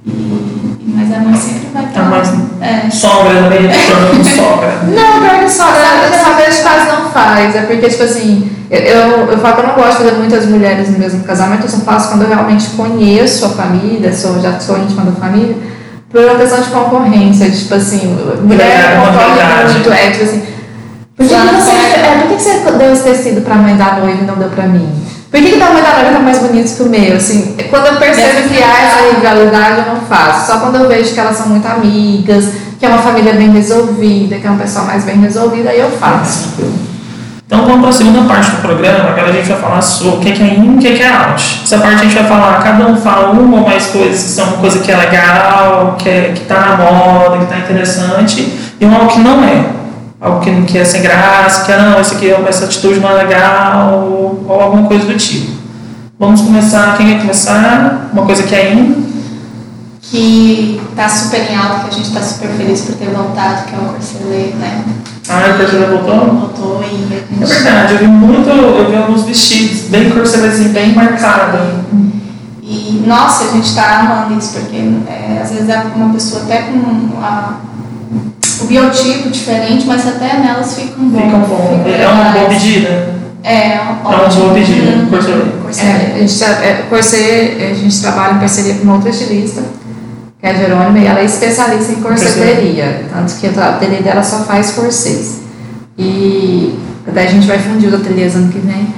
Mas a mãe sempre vai estar. A mãe- É. Sogra, também, tornando sogra. Não, que sogra, sogra de casa não faz. É porque, tipo assim, eu, eu, eu falo que eu não gosto de fazer muitas mulheres no mesmo casamento, eu só faço quando eu realmente conheço a família, sou, já sou íntima da família, por uma questão de concorrência, tipo assim, mulher É, concorre muito, é tipo assim. Por que, que você, é. é, por que, que você deu esse tecido pra mãe da noiva e não deu pra mim? Por que, que da mãe da noiva tá mais bonito que o meu? Assim, quando eu percebo que há essa rivalidade, eu não faço. Só quando eu vejo que elas são muito amigas, que é uma família bem resolvida, que é um pessoal mais bem resolvido, aí eu faço. Então vamos para a segunda parte do programa, agora a gente vai falar sobre o que que é in e o que que é out. Essa parte a gente vai falar, cada um fala uma ou mais coisas que são uma coisa que é legal, que é, que tá na moda, que tá interessante, e um algo que não é. Algo que, que é sem graça, que ah, não, esse aqui, essa atitude não é legal, ou, ou alguma coisa do tipo. Vamos começar, quem quer começar? Uma coisa que é in, Que tá super em alta, que a gente tá super feliz por ter voltado, que é o Corcelê, né? ah, o Cortez já voltou? Voltou É verdade, eu vi muito, eu vi alguns vestidos bem corcelezinho, bem marcado. E nossa, a gente está amando isso, porque é, às vezes é uma pessoa até com a, o biotipo diferente, mas até nelas ficam bom. Ficam bom. É uma boa medida. É, é uma boa pedida, uhum. Corset. É, a gente, é, Corset, a gente trabalha em parceria com uma outra estilista, que é a Jerônima, e ela é especialista em corseteria. Tanto que a ateliê dela só faz corsês. E até a gente vai fundir o ateliê ano que vem.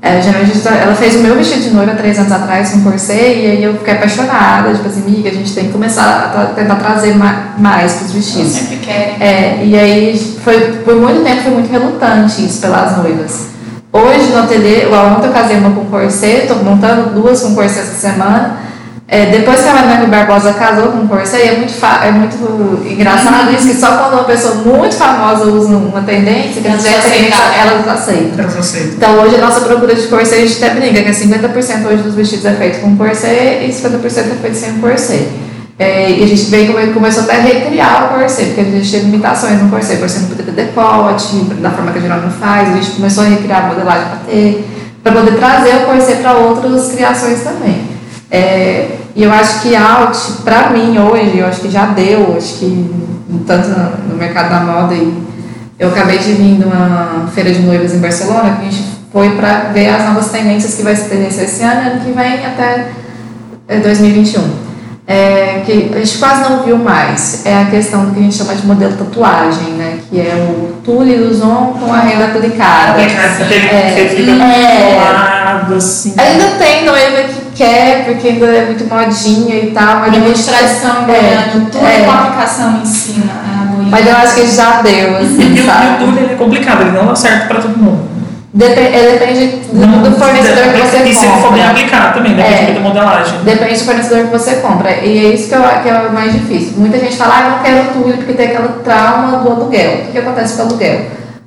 É, geralmente tá, ela fez o meu vestido de noiva três anos atrás com corset e aí eu fiquei apaixonada, tipo assim, amiga, a gente tem que começar a tentar trazer mais para os vestidos. Eu sempre querem. É, e aí foi, por muito tempo foi muito relutante isso pelas noivas. Hoje no ateliê, ontem eu casei uma com corset, estou montando duas com corset essa semana. É, depois que a Mariana Barbosa casou com o Corsa, é muito, é muito engraçado isso, que só quando uma pessoa muito famosa usa uma tendência, que elas, aceitam, elas aceitam. Elas aceitam. Então hoje a nossa procura de corset, a gente até brinca, que 50% hoje dos vestidos é feito com corset e 50% é feito sem corset. É, e a gente veio, começou até a recriar o corset, porque a gente tinha limitações no corset, o corset não podia ter decote, da forma que a Geraldo faz, a gente começou a recriar a modelagem para ter, para poder trazer o corset para outras criações também. É, e eu acho que alt, para mim hoje, eu acho que já deu, acho que tanto no mercado da moda e eu acabei de vir numa feira de noivas em Barcelona, que a gente foi para ver as novas tendências que vai ser tendência esse ano ano que vem até 2021. É, que a gente quase não viu mais é a questão do que a gente chama de modelo tatuagem, né? Que é o tule do zon com a renda aplicada. É, é, é, assim. Ainda tem noiva que quer, porque ainda é muito modinha e tal. Mas é muito tradição goiana, é, tudo é. com aplicação em cima. Mas eu acho que já deu, assim, e, sabe? E o tudo é complicado, ele não dá certo para todo mundo. Depende, depende do, não, do fornecedor que você compra. E se ele for bem aplicado também, depende é, da modelagem. Depende do fornecedor que você compra. E é isso que, eu, que é o mais difícil. Muita gente fala, ah, eu não quero tudo porque tem aquela trauma do aluguel. O que, que acontece com o aluguel?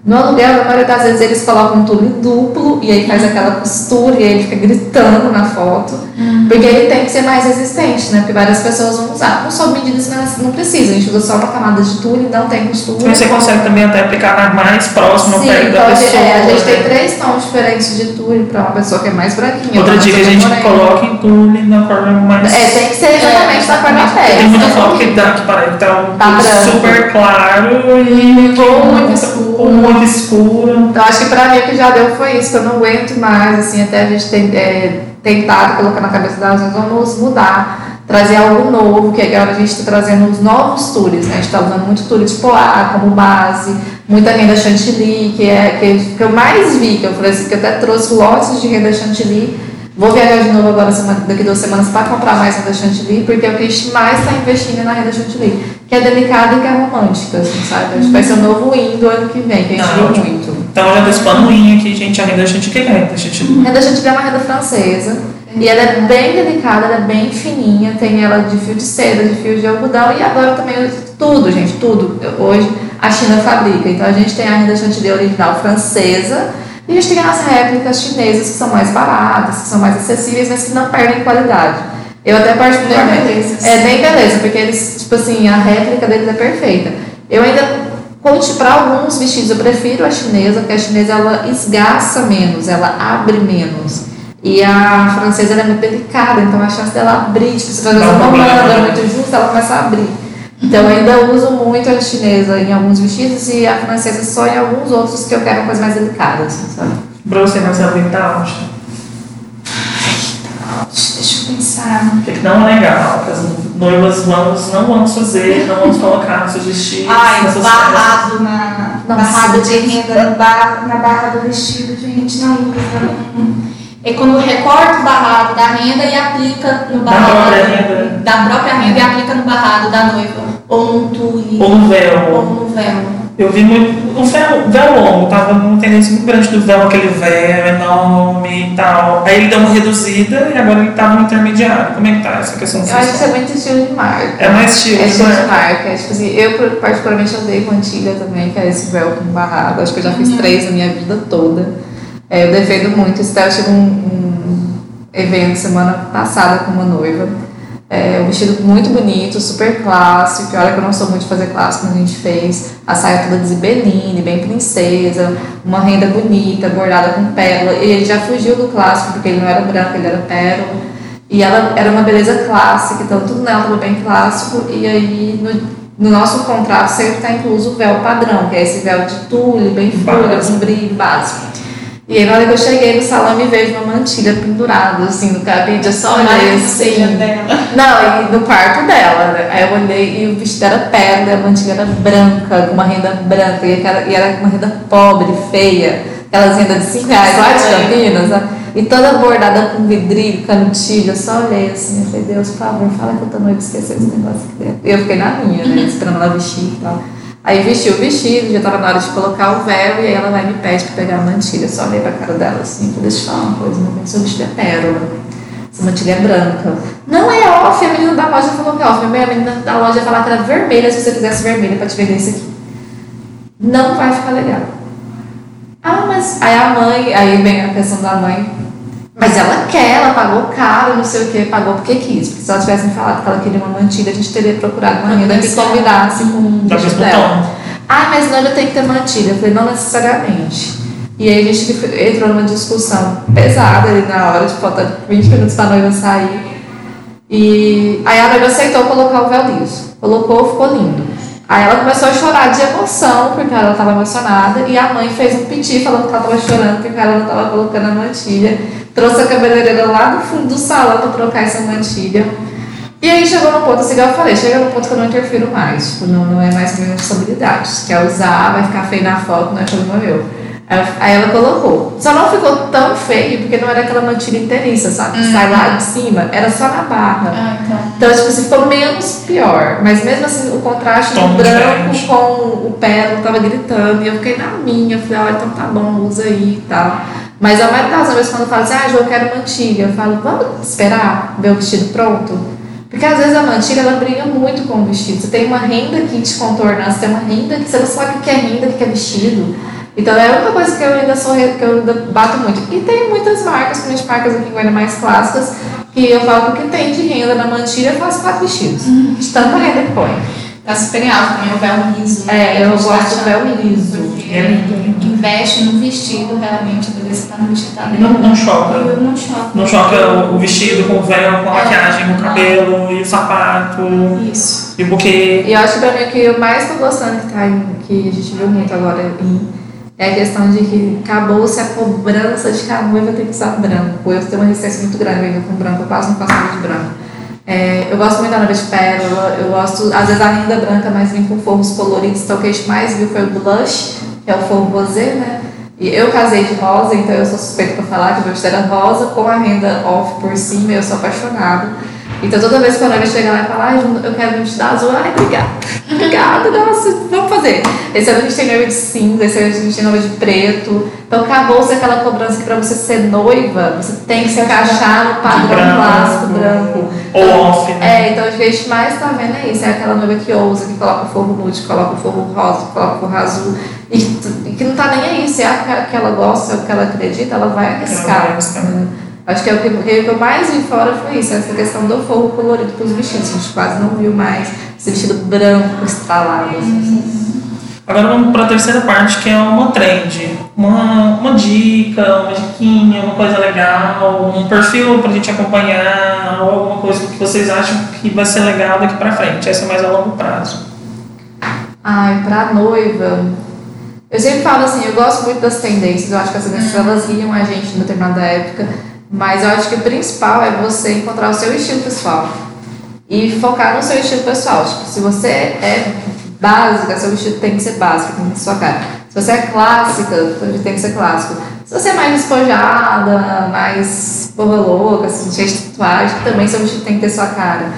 No aluguel, na maioria das vezes, eles colocam um tubo duplo e aí faz aquela costura e aí ele fica gritando na foto. Uhum. Porque ele tem que ser mais resistente, né? Porque várias pessoas vão usar. Não sob medidas, mas não precisa. A gente usa só uma camada de tule, não tem costura. Você consegue também até aplicar mais próximo Sim, perto da pode, pessoa. É, a gente tem três tons diferentes de tule para uma pessoa que é mais branquinha. Outra dica, a gente morena. coloca em tule na forma mais... É, tem que ser exatamente é, da cor da pele. Tem muita foto que, dá, que parece que tá, tá super claro e... Ou muito escuro muito escura. Então acho que para mim o que já deu foi isso, que eu não aguento mais, assim, até a gente tem é, tentado colocar na cabeça das pessoas, vamos mudar, trazer algo novo, que agora a gente está trazendo os novos tours, né? A gente está usando muito tour de poá como base, muita renda chantilly, que é que, que eu mais vi, que eu falei assim, que eu até trouxe lotes de renda chantilly Vou viajar de novo agora semana, daqui duas semanas para comprar mais renda chantilly, porque é o que a gente mais está investindo na renda chantilly, que é delicada e que é romântica, assim, sabe? Acho que vai ser o novo indo ano que vem, que a gente viu muito. Então já estou expondo um aqui, gente, a renda chantilly, o é a renda chantilly? Renda chantilly é uma renda francesa, e ela é bem delicada, ela é bem fininha, tem ela de fio de seda, de fio de algodão, e agora também tudo, gente, tudo. Hoje a China fabrica, então a gente tem a renda chantilly original francesa, e a gente tem as réplicas chinesas que são mais baratas, que são mais acessíveis, mas que não perdem qualidade. Eu até particularmente. É bem beleza, porque eles, tipo assim, a réplica deles é perfeita. Eu ainda, para alguns vestidos, eu prefiro a chinesa, porque a chinesa ela esgaça menos, ela abre menos. E a francesa é muito delicada, então a chance dela abrir, tipo, se você fazer uma manga muito justa, ela começa a abrir. Então eu ainda uso muito a chinesa em alguns vestidos e a francesa só em alguns outros que eu quero uma coisa mais delicada, assim, sabe? Pra você, Marcelo, o que tá onde? Deixa eu pensar. O que, não é legal? As noivas vamos, não vamos fazer, não vamos colocar nos seus vestidos. Ai, barrado na, barrado de renda na, na barra do vestido, gente, não usa é quando recorta o barrado da renda e aplica no barrado da própria renda, da própria renda e aplica no barrado da noiva. Ou no tule ou no véu. Ou no véu. Eu vi muito o véu, véu longo tava uma tendência muito grande do véu aquele véu enorme e tal. Aí ele deu uma reduzida e agora ele tá no intermediário. Como é que tá essa questão eu acho que isso é muito estilo de marca. É mais estilo, é estilo de marca. É, tipo assim, eu particularmente odeio com antiga também que é esse véu com barrado. Acho que eu já fiz uhum. três na minha vida toda é, eu defendo muito. Isso eu tive um, um, evento semana passada com uma noiva. É, um vestido muito bonito, super clássico. Olha que eu não sou muito de fazer clássico, mas a gente fez. A saia toda de zibeline, bem princesa, uma renda bonita, bordada com pérola. E ele já fugiu do clássico, porque ele não era branco, ele era pérola. E ela era uma beleza clássica, então tudo nela estava bem clássico. E aí no, no nosso contrato sempre está incluso o véu padrão, que é esse véu de tule, bem folha, com brilho básico. E aí, na hora que eu cheguei no salão, me vejo uma mantilha pendurada, assim, no cabide, eu só olhei assim. Não, e no quarto dela, né? Aí eu olhei e o vestido era pérola, a mantilha era branca, com uma renda branca, e, aquela, e era uma renda pobre, feia, aquelas rendas de 5 reais lá de Campinas, né? E toda bordada com vidrinho, cantilho, eu só olhei assim, eu falei, Deus, por favor, fala que eu tô noiva esquecer esse negócio aqui dentro. E eu fiquei na minha, né? Esperando ela vestir e tal. Aí vestiu o vestido, já estava na hora de colocar o véu, e aí ela vai me pede para pegar a mantilha. Eu só olhei para a cara dela assim, falei, deixa eu falar uma coisa, meu seu vestido é pérola. Essa mantilha é branca. Não é off, a menina da loja falou que é off. A menina da loja falou que era vermelha, se você quisesse vermelha para te vender isso aqui. Não vai ficar legal. Ah, mas. Aí a mãe, aí vem a questão da mãe. Mas ela quer, ela pagou caro, não sei o que, pagou porque quis. Porque se ela tivesse me falado que ela queria uma mantilha, a gente teria procurado uma renda que combinasse com o Da vestido mesma dela. Ah, mas noiva tem que ter mantilha. Eu falei, não necessariamente. E aí a gente entrou numa discussão pesada ali na hora, tipo, faltando 20 minutos pra noiva sair. E aí a noiva aceitou colocar o véu liso. Colocou, ficou lindo. Aí ela começou a chorar de emoção, porque ela estava emocionada, e a mãe fez um piti falando que ela estava chorando porque ela não estava colocando a mantilha. Trouxe a cabeleireira lá do fundo do salão para trocar essa mantilha. E aí chegou no ponto, assim, igual eu falei, chega no ponto que eu não interfiro mais. Tipo, não, não é mais minha responsabilidade. Se quer usar, vai ficar feio na foto, não é problema meu. Aí, aí ela colocou. Só não ficou tão feio, porque não era aquela mantilha inteiriça, sabe? Que sai lá de cima, era só na barra. Ah, então. Então, tipo assim, ficou menos pior. Mas mesmo assim, o contraste Tom do branco diferente. com o pérola tava gritando. E eu fiquei na minha. Eu falei, olha, então tá bom, usa aí e tal. Mas a maioria das vezes, quando fala assim, ah, João, eu quero mantilha, eu falo, vamos esperar ver o vestido pronto? Porque às vezes a mantilha, ela briga muito com o vestido. Você tem uma renda que te contorna, você tem uma renda que você não sabe o que é renda, o que é vestido. Então é a única coisa que eu ainda sou que eu ainda bato muito. E tem muitas marcas, principalmente marcas aqui em Goiânia mais clássicas, que eu falo que o que tem de renda na mantilha eu faço quatro vestidos. De tanta renda que põe. Tá super em alta também o véu liso. né? É, eu gosto do véu liso. Porque É lindo. investe no vestido, realmente, a beleza tá no vestido tá Não, não choca. Eu não choca. Não choca o vestido com o véu, com a É. maquiagem, com o cabelo, e o sapato, Isso. e o buquê. E eu acho que pra mim o que eu mais tô gostando que, tá em, que a gente viu muito agora em, é a questão de que acabou-se a cobrança de que a noiva tem que usar branco. Eu tenho uma resistência muito grande ainda com branco, eu quase não nada de branco. É, eu gosto muito da noiva de pérola, eu gosto, às vezes a renda branca, mas vem com forros coloridos, então o que a gente mais viu foi o blush, que é o forro rosé, né? E eu casei de rosa, então eu sou suspeita pra falar que o meu vestido era rosa, com a renda off por cima, eu sou apaixonada. Então toda vez que a noiva chega lá e fala, ai, eu quero um vestido azul, ai, obrigada. Obrigada, nossa, vamos fazer. Esse ano a gente tem noiva de cinza, esse ano a gente tem noiva de preto. Então acabou-se aquela cobrança que pra você ser noiva, você tem que se encaixar no padrão branco, clássico branco. Ou off, né? É, então o que a gente mais tá vendo é isso, é aquela noiva que ousa, que coloca o forro nude, coloca o forro rosa, que coloca o forro azul, e que, que não tá nem aí, se é a que ela gosta, é o que ela acredita, ela vai arriscar. vai arriscar. né? Acho que é o que, que eu mais vi fora foi isso, essa questão do forro colorido pros vestidos. A gente quase não viu mais esse vestido branco estralado. assim. Agora vamos para a terceira parte, que é uma trend. Uma, uma dica, uma diquinha, uma coisa legal, um perfil para a gente acompanhar, ou alguma coisa que vocês acham que vai ser legal daqui para frente. Essa é mais a longo prazo. Ai, pra noiva. Eu sempre falo assim, eu gosto muito das tendências, eu acho que as tendências elas guiam a gente em determinada época, mas eu acho que o principal é você encontrar o seu estilo pessoal e focar no seu estilo pessoal. Tipo, se você é básica, seu vestido tem que ser básico, tem que ser sua cara. Se você é clássica, tem que ser clássico. Se você é mais despojada, mais porra louca, assim, cheia de tatuagem, também seu vestido tem que ter sua cara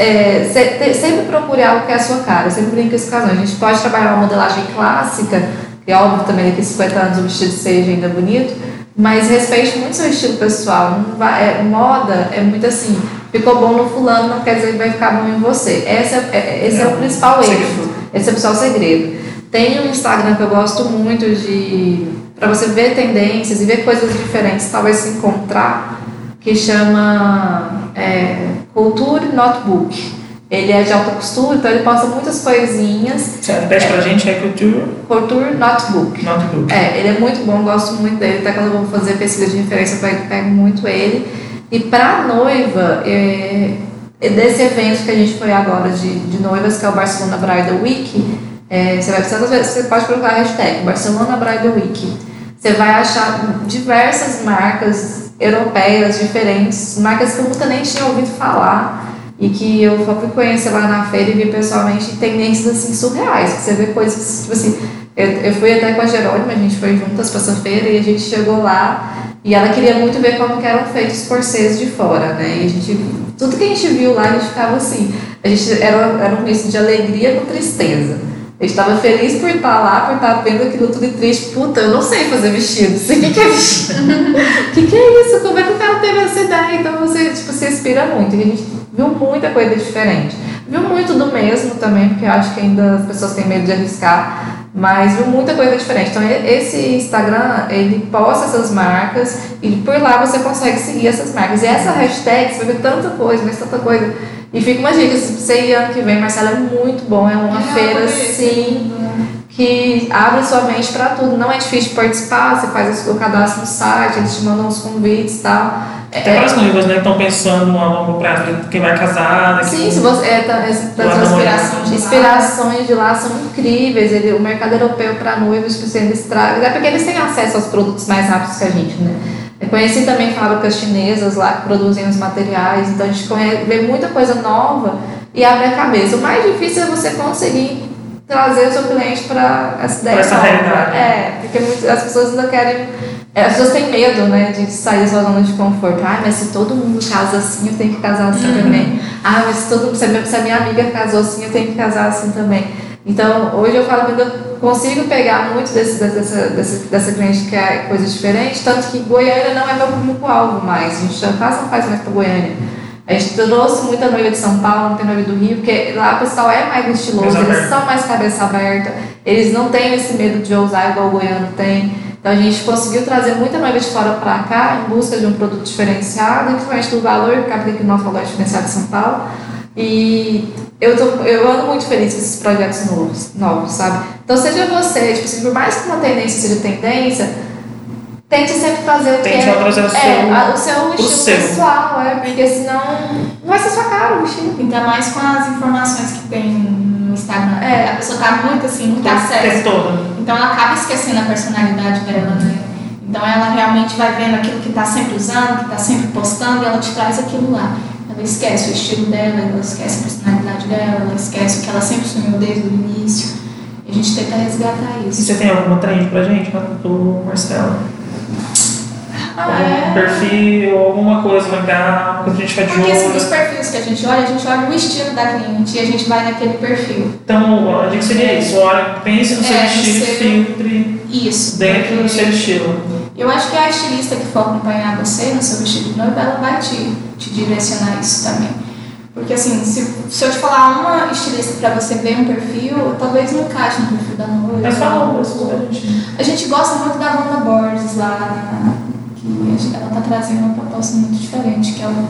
é, sempre procure algo que é a sua cara, eu sempre brinco isso com. A gente pode trabalhar uma modelagem clássica, que é óbvio também daqui a 50 anos o vestido seja ainda bonito, mas respeite muito seu estilo pessoal. Não vai, é, moda é muito assim, ficou bom no fulano, não quer dizer que vai ficar bom em você. Esse é, é- esse é, o É, principal segredo. eixo, esse é o principal segredo. Tem um Instagram que eu gosto muito de. para você ver tendências e ver coisas diferentes, talvez se encontrar, que chama é, Culture Notebook. Ele é de alta costura, então ele posta muitas coisinhas. Você repete pra gente, é Culture Culture Notebook. Notebook. É, ele é muito bom, gosto muito dele. Até quando eu vou fazer pesquisa de referência, eu pego, pego muito ele. E para noiva, é, desse evento que a gente foi agora de, de noivas, que é o Barcelona Bridal Week, é, você vai precisar, você pode colocar a hashtag Barcelona Bridal Week. Você vai achar diversas marcas europeias diferentes, marcas que eu nunca nem tinha ouvido falar e que eu fui conhecer lá na feira e vi pessoalmente tendências assim surreais, que você vê coisas tipo assim, eu, eu fui até com a Jerônima, a gente foi juntas para essa feira e a gente chegou lá e ela queria muito ver como que eram feitos os corsês de fora, né? E a gente, tudo que a gente viu lá, a gente ficava assim, a gente era, era um misto de alegria com tristeza. Eu estava feliz por estar lá, por estar vendo aquilo tudo e triste. Puta, eu não sei fazer vestido. O que, que é vestido? O que, que é isso? Como é que o cara teve essa ideia? Então você tipo, se inspira muito. E a gente viu muita coisa diferente. Viu muito do mesmo também, porque eu acho que ainda as pessoas têm medo de arriscar. Mas viu muita coisa diferente. Então, esse Instagram, ele posta essas marcas e por lá você consegue seguir essas marcas. E essa hashtag, você ver tanta coisa, mas tanta coisa. E fica uma dica, se você ir ano que vem, Marcela, é muito bom. É uma é, feira, sim, que abre sua mente para tudo. Não é difícil de participar, você faz o seu cadastro no site, eles te mandam os convites e tal. Tem várias noivas, né, estão pensando a longo prazo, quem vai casar. Né, Sim, se você, é, tá, as inspirações de, inspirações de lá são incríveis. Ele, o mercado europeu para noivos, que eles trazem, é porque eles têm acesso aos produtos mais rápidos que a gente, né? Eu conheci também fábricas chinesas lá que produzem os materiais, então a gente vê muita coisa nova e abre a cabeça. O mais difícil é você conseguir trazer o seu cliente para essa ideia. Essa realidade. É, porque as pessoas ainda querem é, as pessoas têm medo, né, de sair da zona de conforto. Ah, mas se todo mundo casa assim, eu tenho que casar assim uhum. também. Ah, mas se, todo, se a minha amiga casou assim, eu tenho que casar assim também. Então, hoje eu falo que eu consigo pegar muito desse, dessa, dessa, dessa cliente que é coisa diferente, tanto que Goiânia não é meu público-alvo mais. A gente já faz, não faz mais para Goiânia. A gente trouxe muita noiva de São Paulo, não tem noiva do Rio, porque lá o pessoal é mais estiloso, eles são mais cabeça aberta, eles não têm esse medo de ousar igual o goiano tem. Então a gente conseguiu trazer muita noiva de fora para cá em busca de um produto diferenciado, principalmente do valor, porque aqui no nosso valor diferenciado de São Paulo. E eu, tô, eu ando muito feliz com esses projetos novos, novos, sabe? Então seja você, tipo, assim, por mais que uma tendência seja tendência, tente sempre fazer o que é, trazer o seu, é, o seu estilo pessoal, é, porque senão não vai ser sua cara o estilo. Ainda mais com as informações que tem no Instagram. É, a pessoa tá muito assim, muito acesso. Então ela acaba esquecendo a personalidade dela, né? Então ela realmente vai vendo aquilo que está sempre usando, que está sempre postando, e ela te traz aquilo lá. Ela esquece o estilo dela, ela esquece a personalidade dela, ela esquece o que ela sempre sonhou desde o início. E a gente tenta resgatar isso. E você tem alguma trend pra gente, do Marcelo? Ah, é. Um perfil, alguma coisa legal que a gente vai de Porque assim, os perfis que a gente olha, a gente olha o estilo da cliente e a gente vai naquele perfil. Então, a dica seria isso, olha, pense no seu é, estilo, seu... filtre isso, dentro do seu estilo. Eu acho que a estilista que for acompanhar você no seu vestido de noiva, ela vai te, te direcionar isso também. Porque assim, se, se eu te falar uma estilista para você ver um perfil, talvez não encaixe no perfil da noiva. Mas fala uma pessoa, a gente. A gente gosta muito da Wanda Borges lá que ela está trazendo uma proposta muito diferente, que ela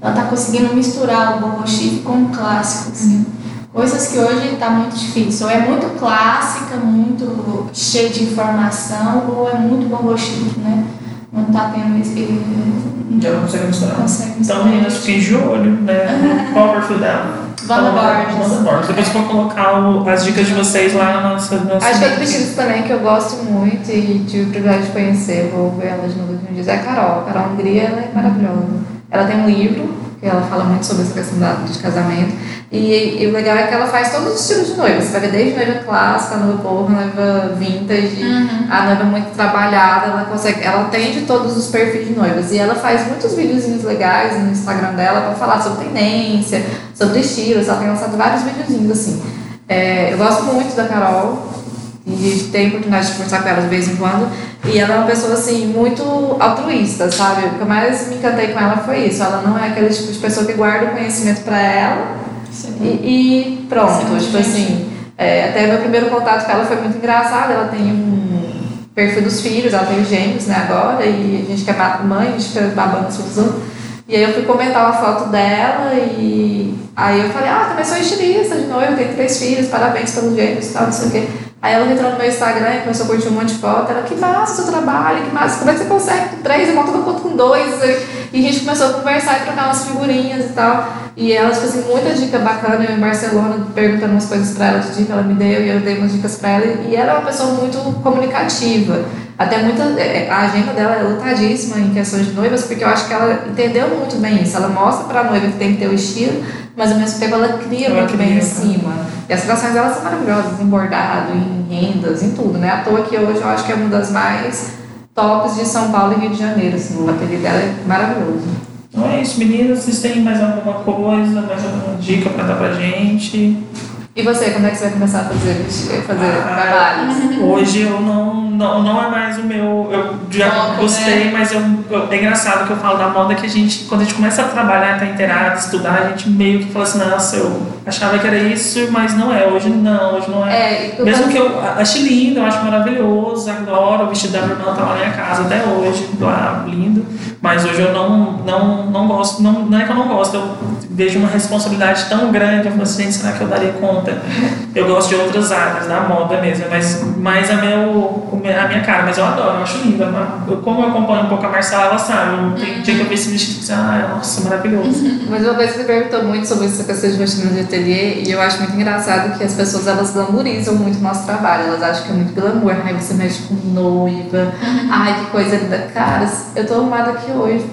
ela está conseguindo misturar o bobo chic com o clássico, assim. Coisas que hoje está muito difícil. Ou é muito clássica, muito cheia de informação, ou é muito bobo chic, né? Não está tendo esse. Já não consegue misturar. Consegue então, misturar. Então, meninas, fiquem de olho, né? Qual o perfil dela? Wanda Borges. Wanda Borges. Depois vou colocar o, as dicas de vocês lá na nossa. nossa Acho que outro vestido também que eu gosto muito e tive o privilégio de conhecer, vou ver ela de novo um dia, é a Carol. A Carol Hungria ela é maravilhosa. Ela tem um livro, que ela fala muito sobre essa questão da, de casamento. E, e, o legal é que ela faz todos os estilos de noiva. Você vai ver desde noiva clássica, noiva porra, noiva vintage, uhum. a noiva muito trabalhada. Ela consegue, ela atende todos os perfis de noivas. E ela faz muitos videozinhos legais no Instagram dela para falar sobre tendência, sobre estilos. Ela tem lançado vários videozinhos assim. É, eu gosto muito da Carol e a oportunidade de conversar com ela de vez em quando. E ela é uma pessoa, assim, muito altruísta, sabe? O que eu mais me encantei com ela foi isso. Ela não é aquele tipo de pessoa que guarda o conhecimento para ela e, e, pronto. tipo assim, é, até meu primeiro contato com ela foi muito engraçado. Ela tem um perfil dos filhos, ela tem gêmeos, né, agora, e a gente quer mãe, a gente fica babando os E aí eu fui comentar uma foto dela e aí eu falei, ah, também sou estilista de noivo, tenho três filhos, parabéns pelos gêmeos e tal, não sei o quê. Aí ela entrou no meu Instagram e começou a curtir um monte de foto. Ela, que massa o seu trabalho, que massa, como é que você consegue com três? Eu monto uma conta com dois. E a gente começou a conversar e trocar umas figurinhas e tal. E ela, tipo assim, muita dica bacana. Eu em Barcelona perguntando umas coisas pra ela de dica, ela me deu e eu dei umas dicas pra ela. E ela é uma pessoa muito comunicativa. Até muita. é, A agenda dela é lotadíssima em questões de noivas, porque eu acho que ela entendeu muito bem isso. Ela mostra pra noiva que tem que ter o estilo, mas ao mesmo tempo ela cria Ela muito bem cria, em tá. cima. E as criações dela são maravilhosas, em bordado, em rendas, em tudo, né? À toa que hoje eu acho que é uma das mais tops de São Paulo e Rio de Janeiro. Assim, o ateliê dela é maravilhoso. Então é isso, meninas. Vocês têm mais alguma coisa, mais alguma dica pra dar pra gente? E você, quando é que você vai começar a fazer, fazer Ah, trabalhos? Hoje eu não, não, não é mais o meu. Eu já Foco, gostei, mas eu, eu- é engraçado que eu falo da moda que a gente, quando a gente começa a trabalhar, tá inteirado, estudar, a gente meio que fala assim, nossa, eu achava que era isso, mas não é. Hoje não, hoje não é. É, Mesmo que eu ache lindo, eu acho maravilhoso, adoro o vestido da minha irmã, tá lá na minha casa até hoje, lá, lindo. Mas hoje eu não, não, não gosto, não, não é que eu não gosto, eu vejo uma responsabilidade tão grande, eu falo assim, será que eu daria conta? Eu gosto de outras áreas, da moda mesmo, mas, mas a, meu, a minha cara, mas eu adoro, eu acho lindo. Eu, como eu acompanho um pouco a Marcela, ela sabe, eu- tem dia que eu vejo esse vestido e ah, nossa, maravilhoso. Mas uma vez você perguntou muito sobre essa questão de vestimenta de ateliê e eu acho muito engraçado que as pessoas elas glamorizam muito o nosso trabalho. Elas acham que é muito glamour. Ai, você mexe com noiva. Ai, que coisa linda. Cara, eu tô arrumada aqui hoje.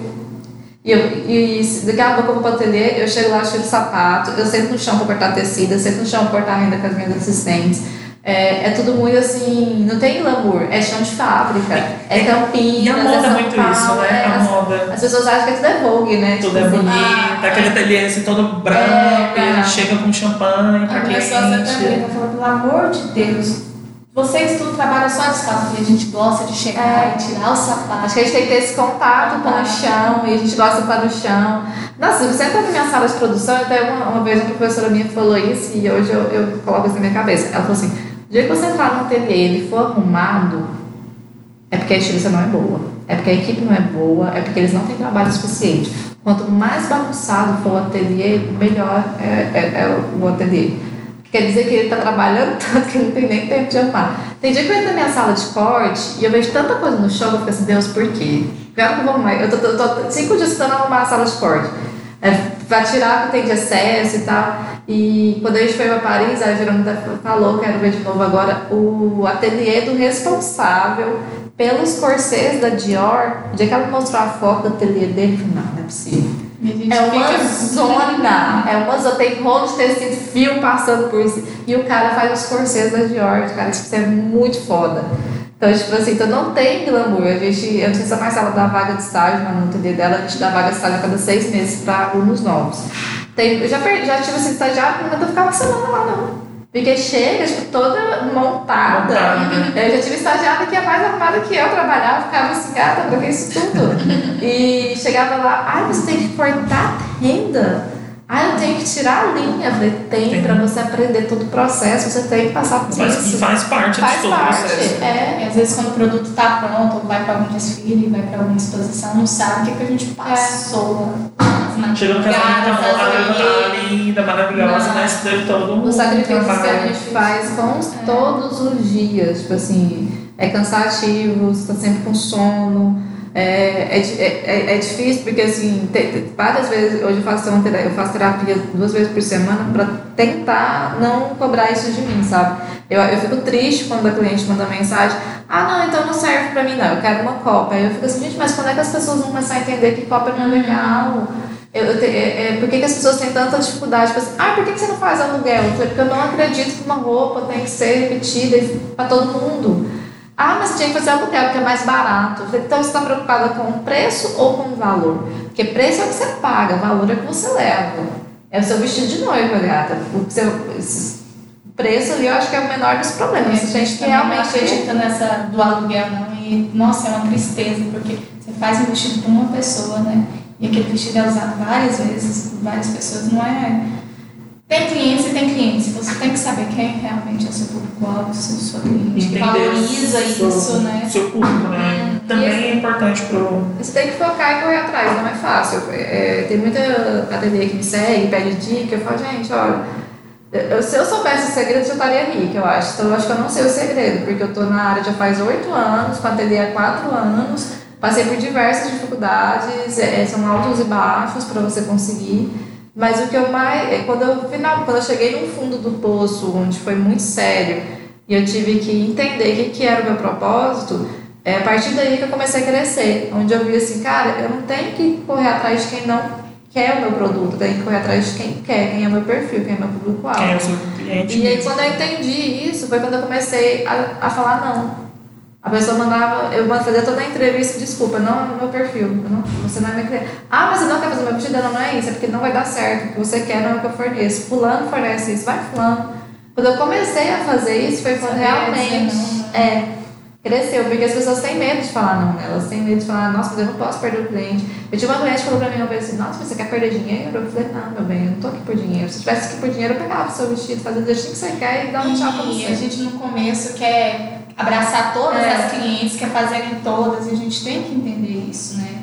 E, eu, e se daqui a pouco eu vou pro ateliê, eu chego lá, cheio de sapato, eu sento no chão pra cortar tecido, eu sento no chão pra cortar renda com as minhas assistentes. É, é tudo muito assim, não tem glamour, é chão de fábrica, é Campinas, E a moda é é São muito Paulo, isso, né? é, A as- moda. as pessoas acham que tudo é Vogue, né? Tudo é Tipo assim, bonito, aquele ateliê assim, todo branco, É, e cara. chega com champanhe pra A pessoa cliente. sempre tá falando, pelo amor de Deus, vocês tudo trabalham só descalço, porque a gente gosta de chegar É. e tirar o sapato. Acho que a gente tem que ter esse contato com o chão e a gente gosta de estar no chão. Nossa, você entra na minha sala de produção, até uma, uma vez uma professora minha falou isso e hoje eu, eu coloco isso na minha cabeça. Ela falou assim: o dia que você entrar no ateliê ele for arrumado, é porque a estilista não é boa, é porque a equipe não é boa, é porque eles não têm trabalho suficiente. Quanto mais bagunçado for o ateliê, melhor é, é, é o ateliê. Quer dizer que ele está trabalhando tanto que ele não tem nem tempo de arrumar. Tem dia que eu entro na minha sala de corte e eu vejo tanta coisa no chão eu fico assim, Deus, por quê? Claro que eu vou arrumar. Eu tô, tô, tô cinco dias tentando arrumar a sala de corte. É, pra tirar o que tem de excesso e tal. E quando a gente foi para Paris, a Verônica falou, quero ver de novo agora, o ateliê do responsável pelos corsês da Dior. O dia que ela mostrou a foto do ateliê dele, não, não é possível. É uma zona, é uma zona, tem rolo de tecido, fio passando por isso. E o cara faz os corsês da Dior, cara, isso é muito foda. Então, tipo assim, então não tem glamour. A gente, eu não sei se a Marcela dá vaga de estágio, mas no ateliê dela, a gente dá vaga de estágio a cada seis meses para alunos novos. Tem, eu já, per- já tive assim, estagiário, não ficar uma semana lá, não. Porque chega, tipo, toda montada. Eu já tive estagiária que é mais arrumada que eu trabalhava, ficava assim, gata, pra que isso tudo? e chegava lá, ai, você tem que cortar renda. Ah, eu tenho que tirar a linha. Eu falei, tem, Tem. pra você aprender todo o processo, você tem que passar por Faz, e isso. faz parte Faz de todo parte. o processo. É. E às vezes quando o produto está pronto, ou vai para algum desfile, vai para alguma exposição, não sabe o que, que a gente passou. nas Chega no casamento, madrugadas, a noiva tá linda, maravilhosa, né? Isso teve todo um Os sacrifícios que a gente faz com todos os dias, tipo assim, é cansativo, você tá sempre com sono, é, é, é, é- é difícil porque assim, te- várias vezes, hoje eu faço, terapia, eu faço terapia duas vezes por semana para tentar não cobrar isso de mim, sabe? Eu, eu fico triste quando a cliente manda mensagem, ah não, então não serve pra mim não, eu quero uma copa. Aí eu fico assim, gente, mas quando é que as pessoas vão começar a entender que copa não é legal? Eu, eu te- é, é, por que, que as pessoas têm tanta dificuldade? Tipo assim, ah, por que, que você não faz aluguel? Eu falei, porque eu não acredito que uma roupa tem que ser repetida para todo mundo. Ah, mas tinha que fazer aluguel, porque é mais barato. Então você está preocupada com o preço ou com o valor? Porque preço é o que você paga, valor é o que você leva. É o seu vestido de noiva, gata. O seu, preço ali eu acho que é o menor dos problemas. A Você tem gente que não realmente. acredita nessa do aluguel, não. E, nossa, é uma tristeza, porque você faz um vestido para uma pessoa, né? E aquele vestido é usado várias vezes por várias pessoas, não é. Tem clientes e tem clientes. Você tem que saber quem realmente é o seu público-alvo, o seu sua cliente, que valoriza seu- isso, né? Seu público, né? Hum, Também e é importante pro. Você tem que focar e correr atrás, não é fácil. É, tem muita ateliê que me segue, pede dica, eu falo, gente, olha, Eu, se eu soubesse o segredo, eu estaria rica, eu acho. Então, eu acho que eu não sei o segredo, porque eu estou na área já faz oito anos, com ateliê há quatro anos, passei por diversas dificuldades, é, são altos e baixos para você conseguir. Mas o que eu mais. É, quando eu, final, quando eu cheguei no fundo do poço, onde foi muito sério, e eu tive que entender o que, que era o meu propósito, é a partir daí que eu comecei a crescer. Onde eu vi assim, cara, eu não tenho que correr atrás de quem não quer o meu produto, eu tenho que correr atrás de quem quer, quem é meu perfil, quem é meu público-alvo. É. E aí, quando eu entendi isso, foi quando eu comecei a, a falar não. A pessoa mandava, eu fazia toda a entrevista, desculpa, não é o meu perfil, não, você não é minha cliente. Ah, mas você não quer fazer meu vestido? Não, não é isso, é porque não vai dar certo, o que você quer não é o que eu forneço. Fulano fornece isso, vai fulano. Quando eu comecei a fazer isso, foi quando realmente é, cresceu, porque as pessoas têm medo de falar não, né? elas têm medo de falar, nossa, mas eu não posso perder o cliente. Eu tive uma cliente que falou pra mim uma vez assim, nossa, mas você quer perder dinheiro? Eu falei, não, meu bem, eu não tô aqui por dinheiro. Se eu tivesse aqui por dinheiro, eu pegava o seu vestido, fazia o jeitinho que você quer e dava um tchau pra você. E a gente no começo quer abraçar todas É. as clientes, quer fazerem todas, e a gente tem que entender isso, né?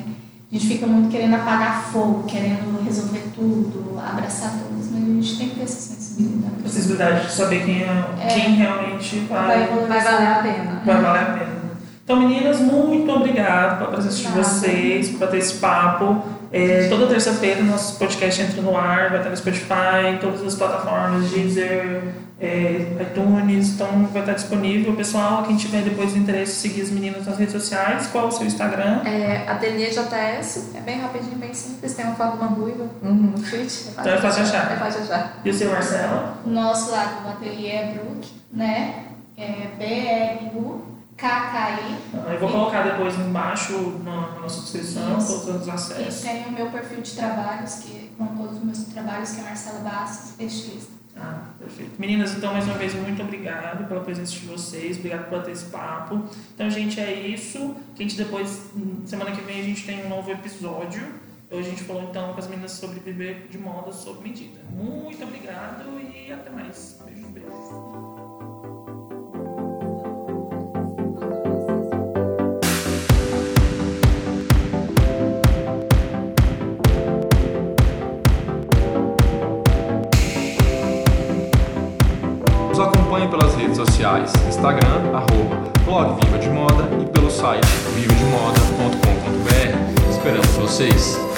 A gente fica muito querendo apagar fogo, querendo resolver tudo, abraçar todas, mas a gente tem que ter essa sensibilidade. Possibilidade de saber quem, é, quem realmente vai, Vai Vai valer a pena. vai valer a pena. Então, meninas, muito obrigado pela presença de vocês, por bater esse papo. É, toda terça-feira nosso podcast entra no ar, vai estar no Spotify, em todas as plataformas, Deezer, é, iTunes, então vai estar disponível. Pessoal, quem tiver depois interesse, seguir as meninas nas redes sociais, qual o seu Instagram? É, ateliê JS, é bem rapidinho, bem simples, tem uma foto de uma ruiva no fit. Então é fácil achar. É fácil achar. E o seu Marcelo? O nosso lá do ateliê é Brook, né? É B-R-U-K-K-I. Eu vou colocar depois embaixo na, nossa descrição Isso. todos os E acessos. tem o meu perfil de trabalhos, que com todos os meus trabalhos, que é Marcela Bastos, estilista. Ah, perfeito. Meninas, então, mais uma vez, muito obrigado pela presença de vocês, obrigado por ter esse papo. Então, gente, é isso. A gente depois, semana que vem, a gente tem um novo episódio. Hoje a gente falou, então, com as meninas sobre viver de moda sob medida. Muito obrigado e até mais. Beijos, beijos. Sociais, Instagram, arroba blog Viva de Moda e pelo site vivademoda.com.br. Esperamos vocês!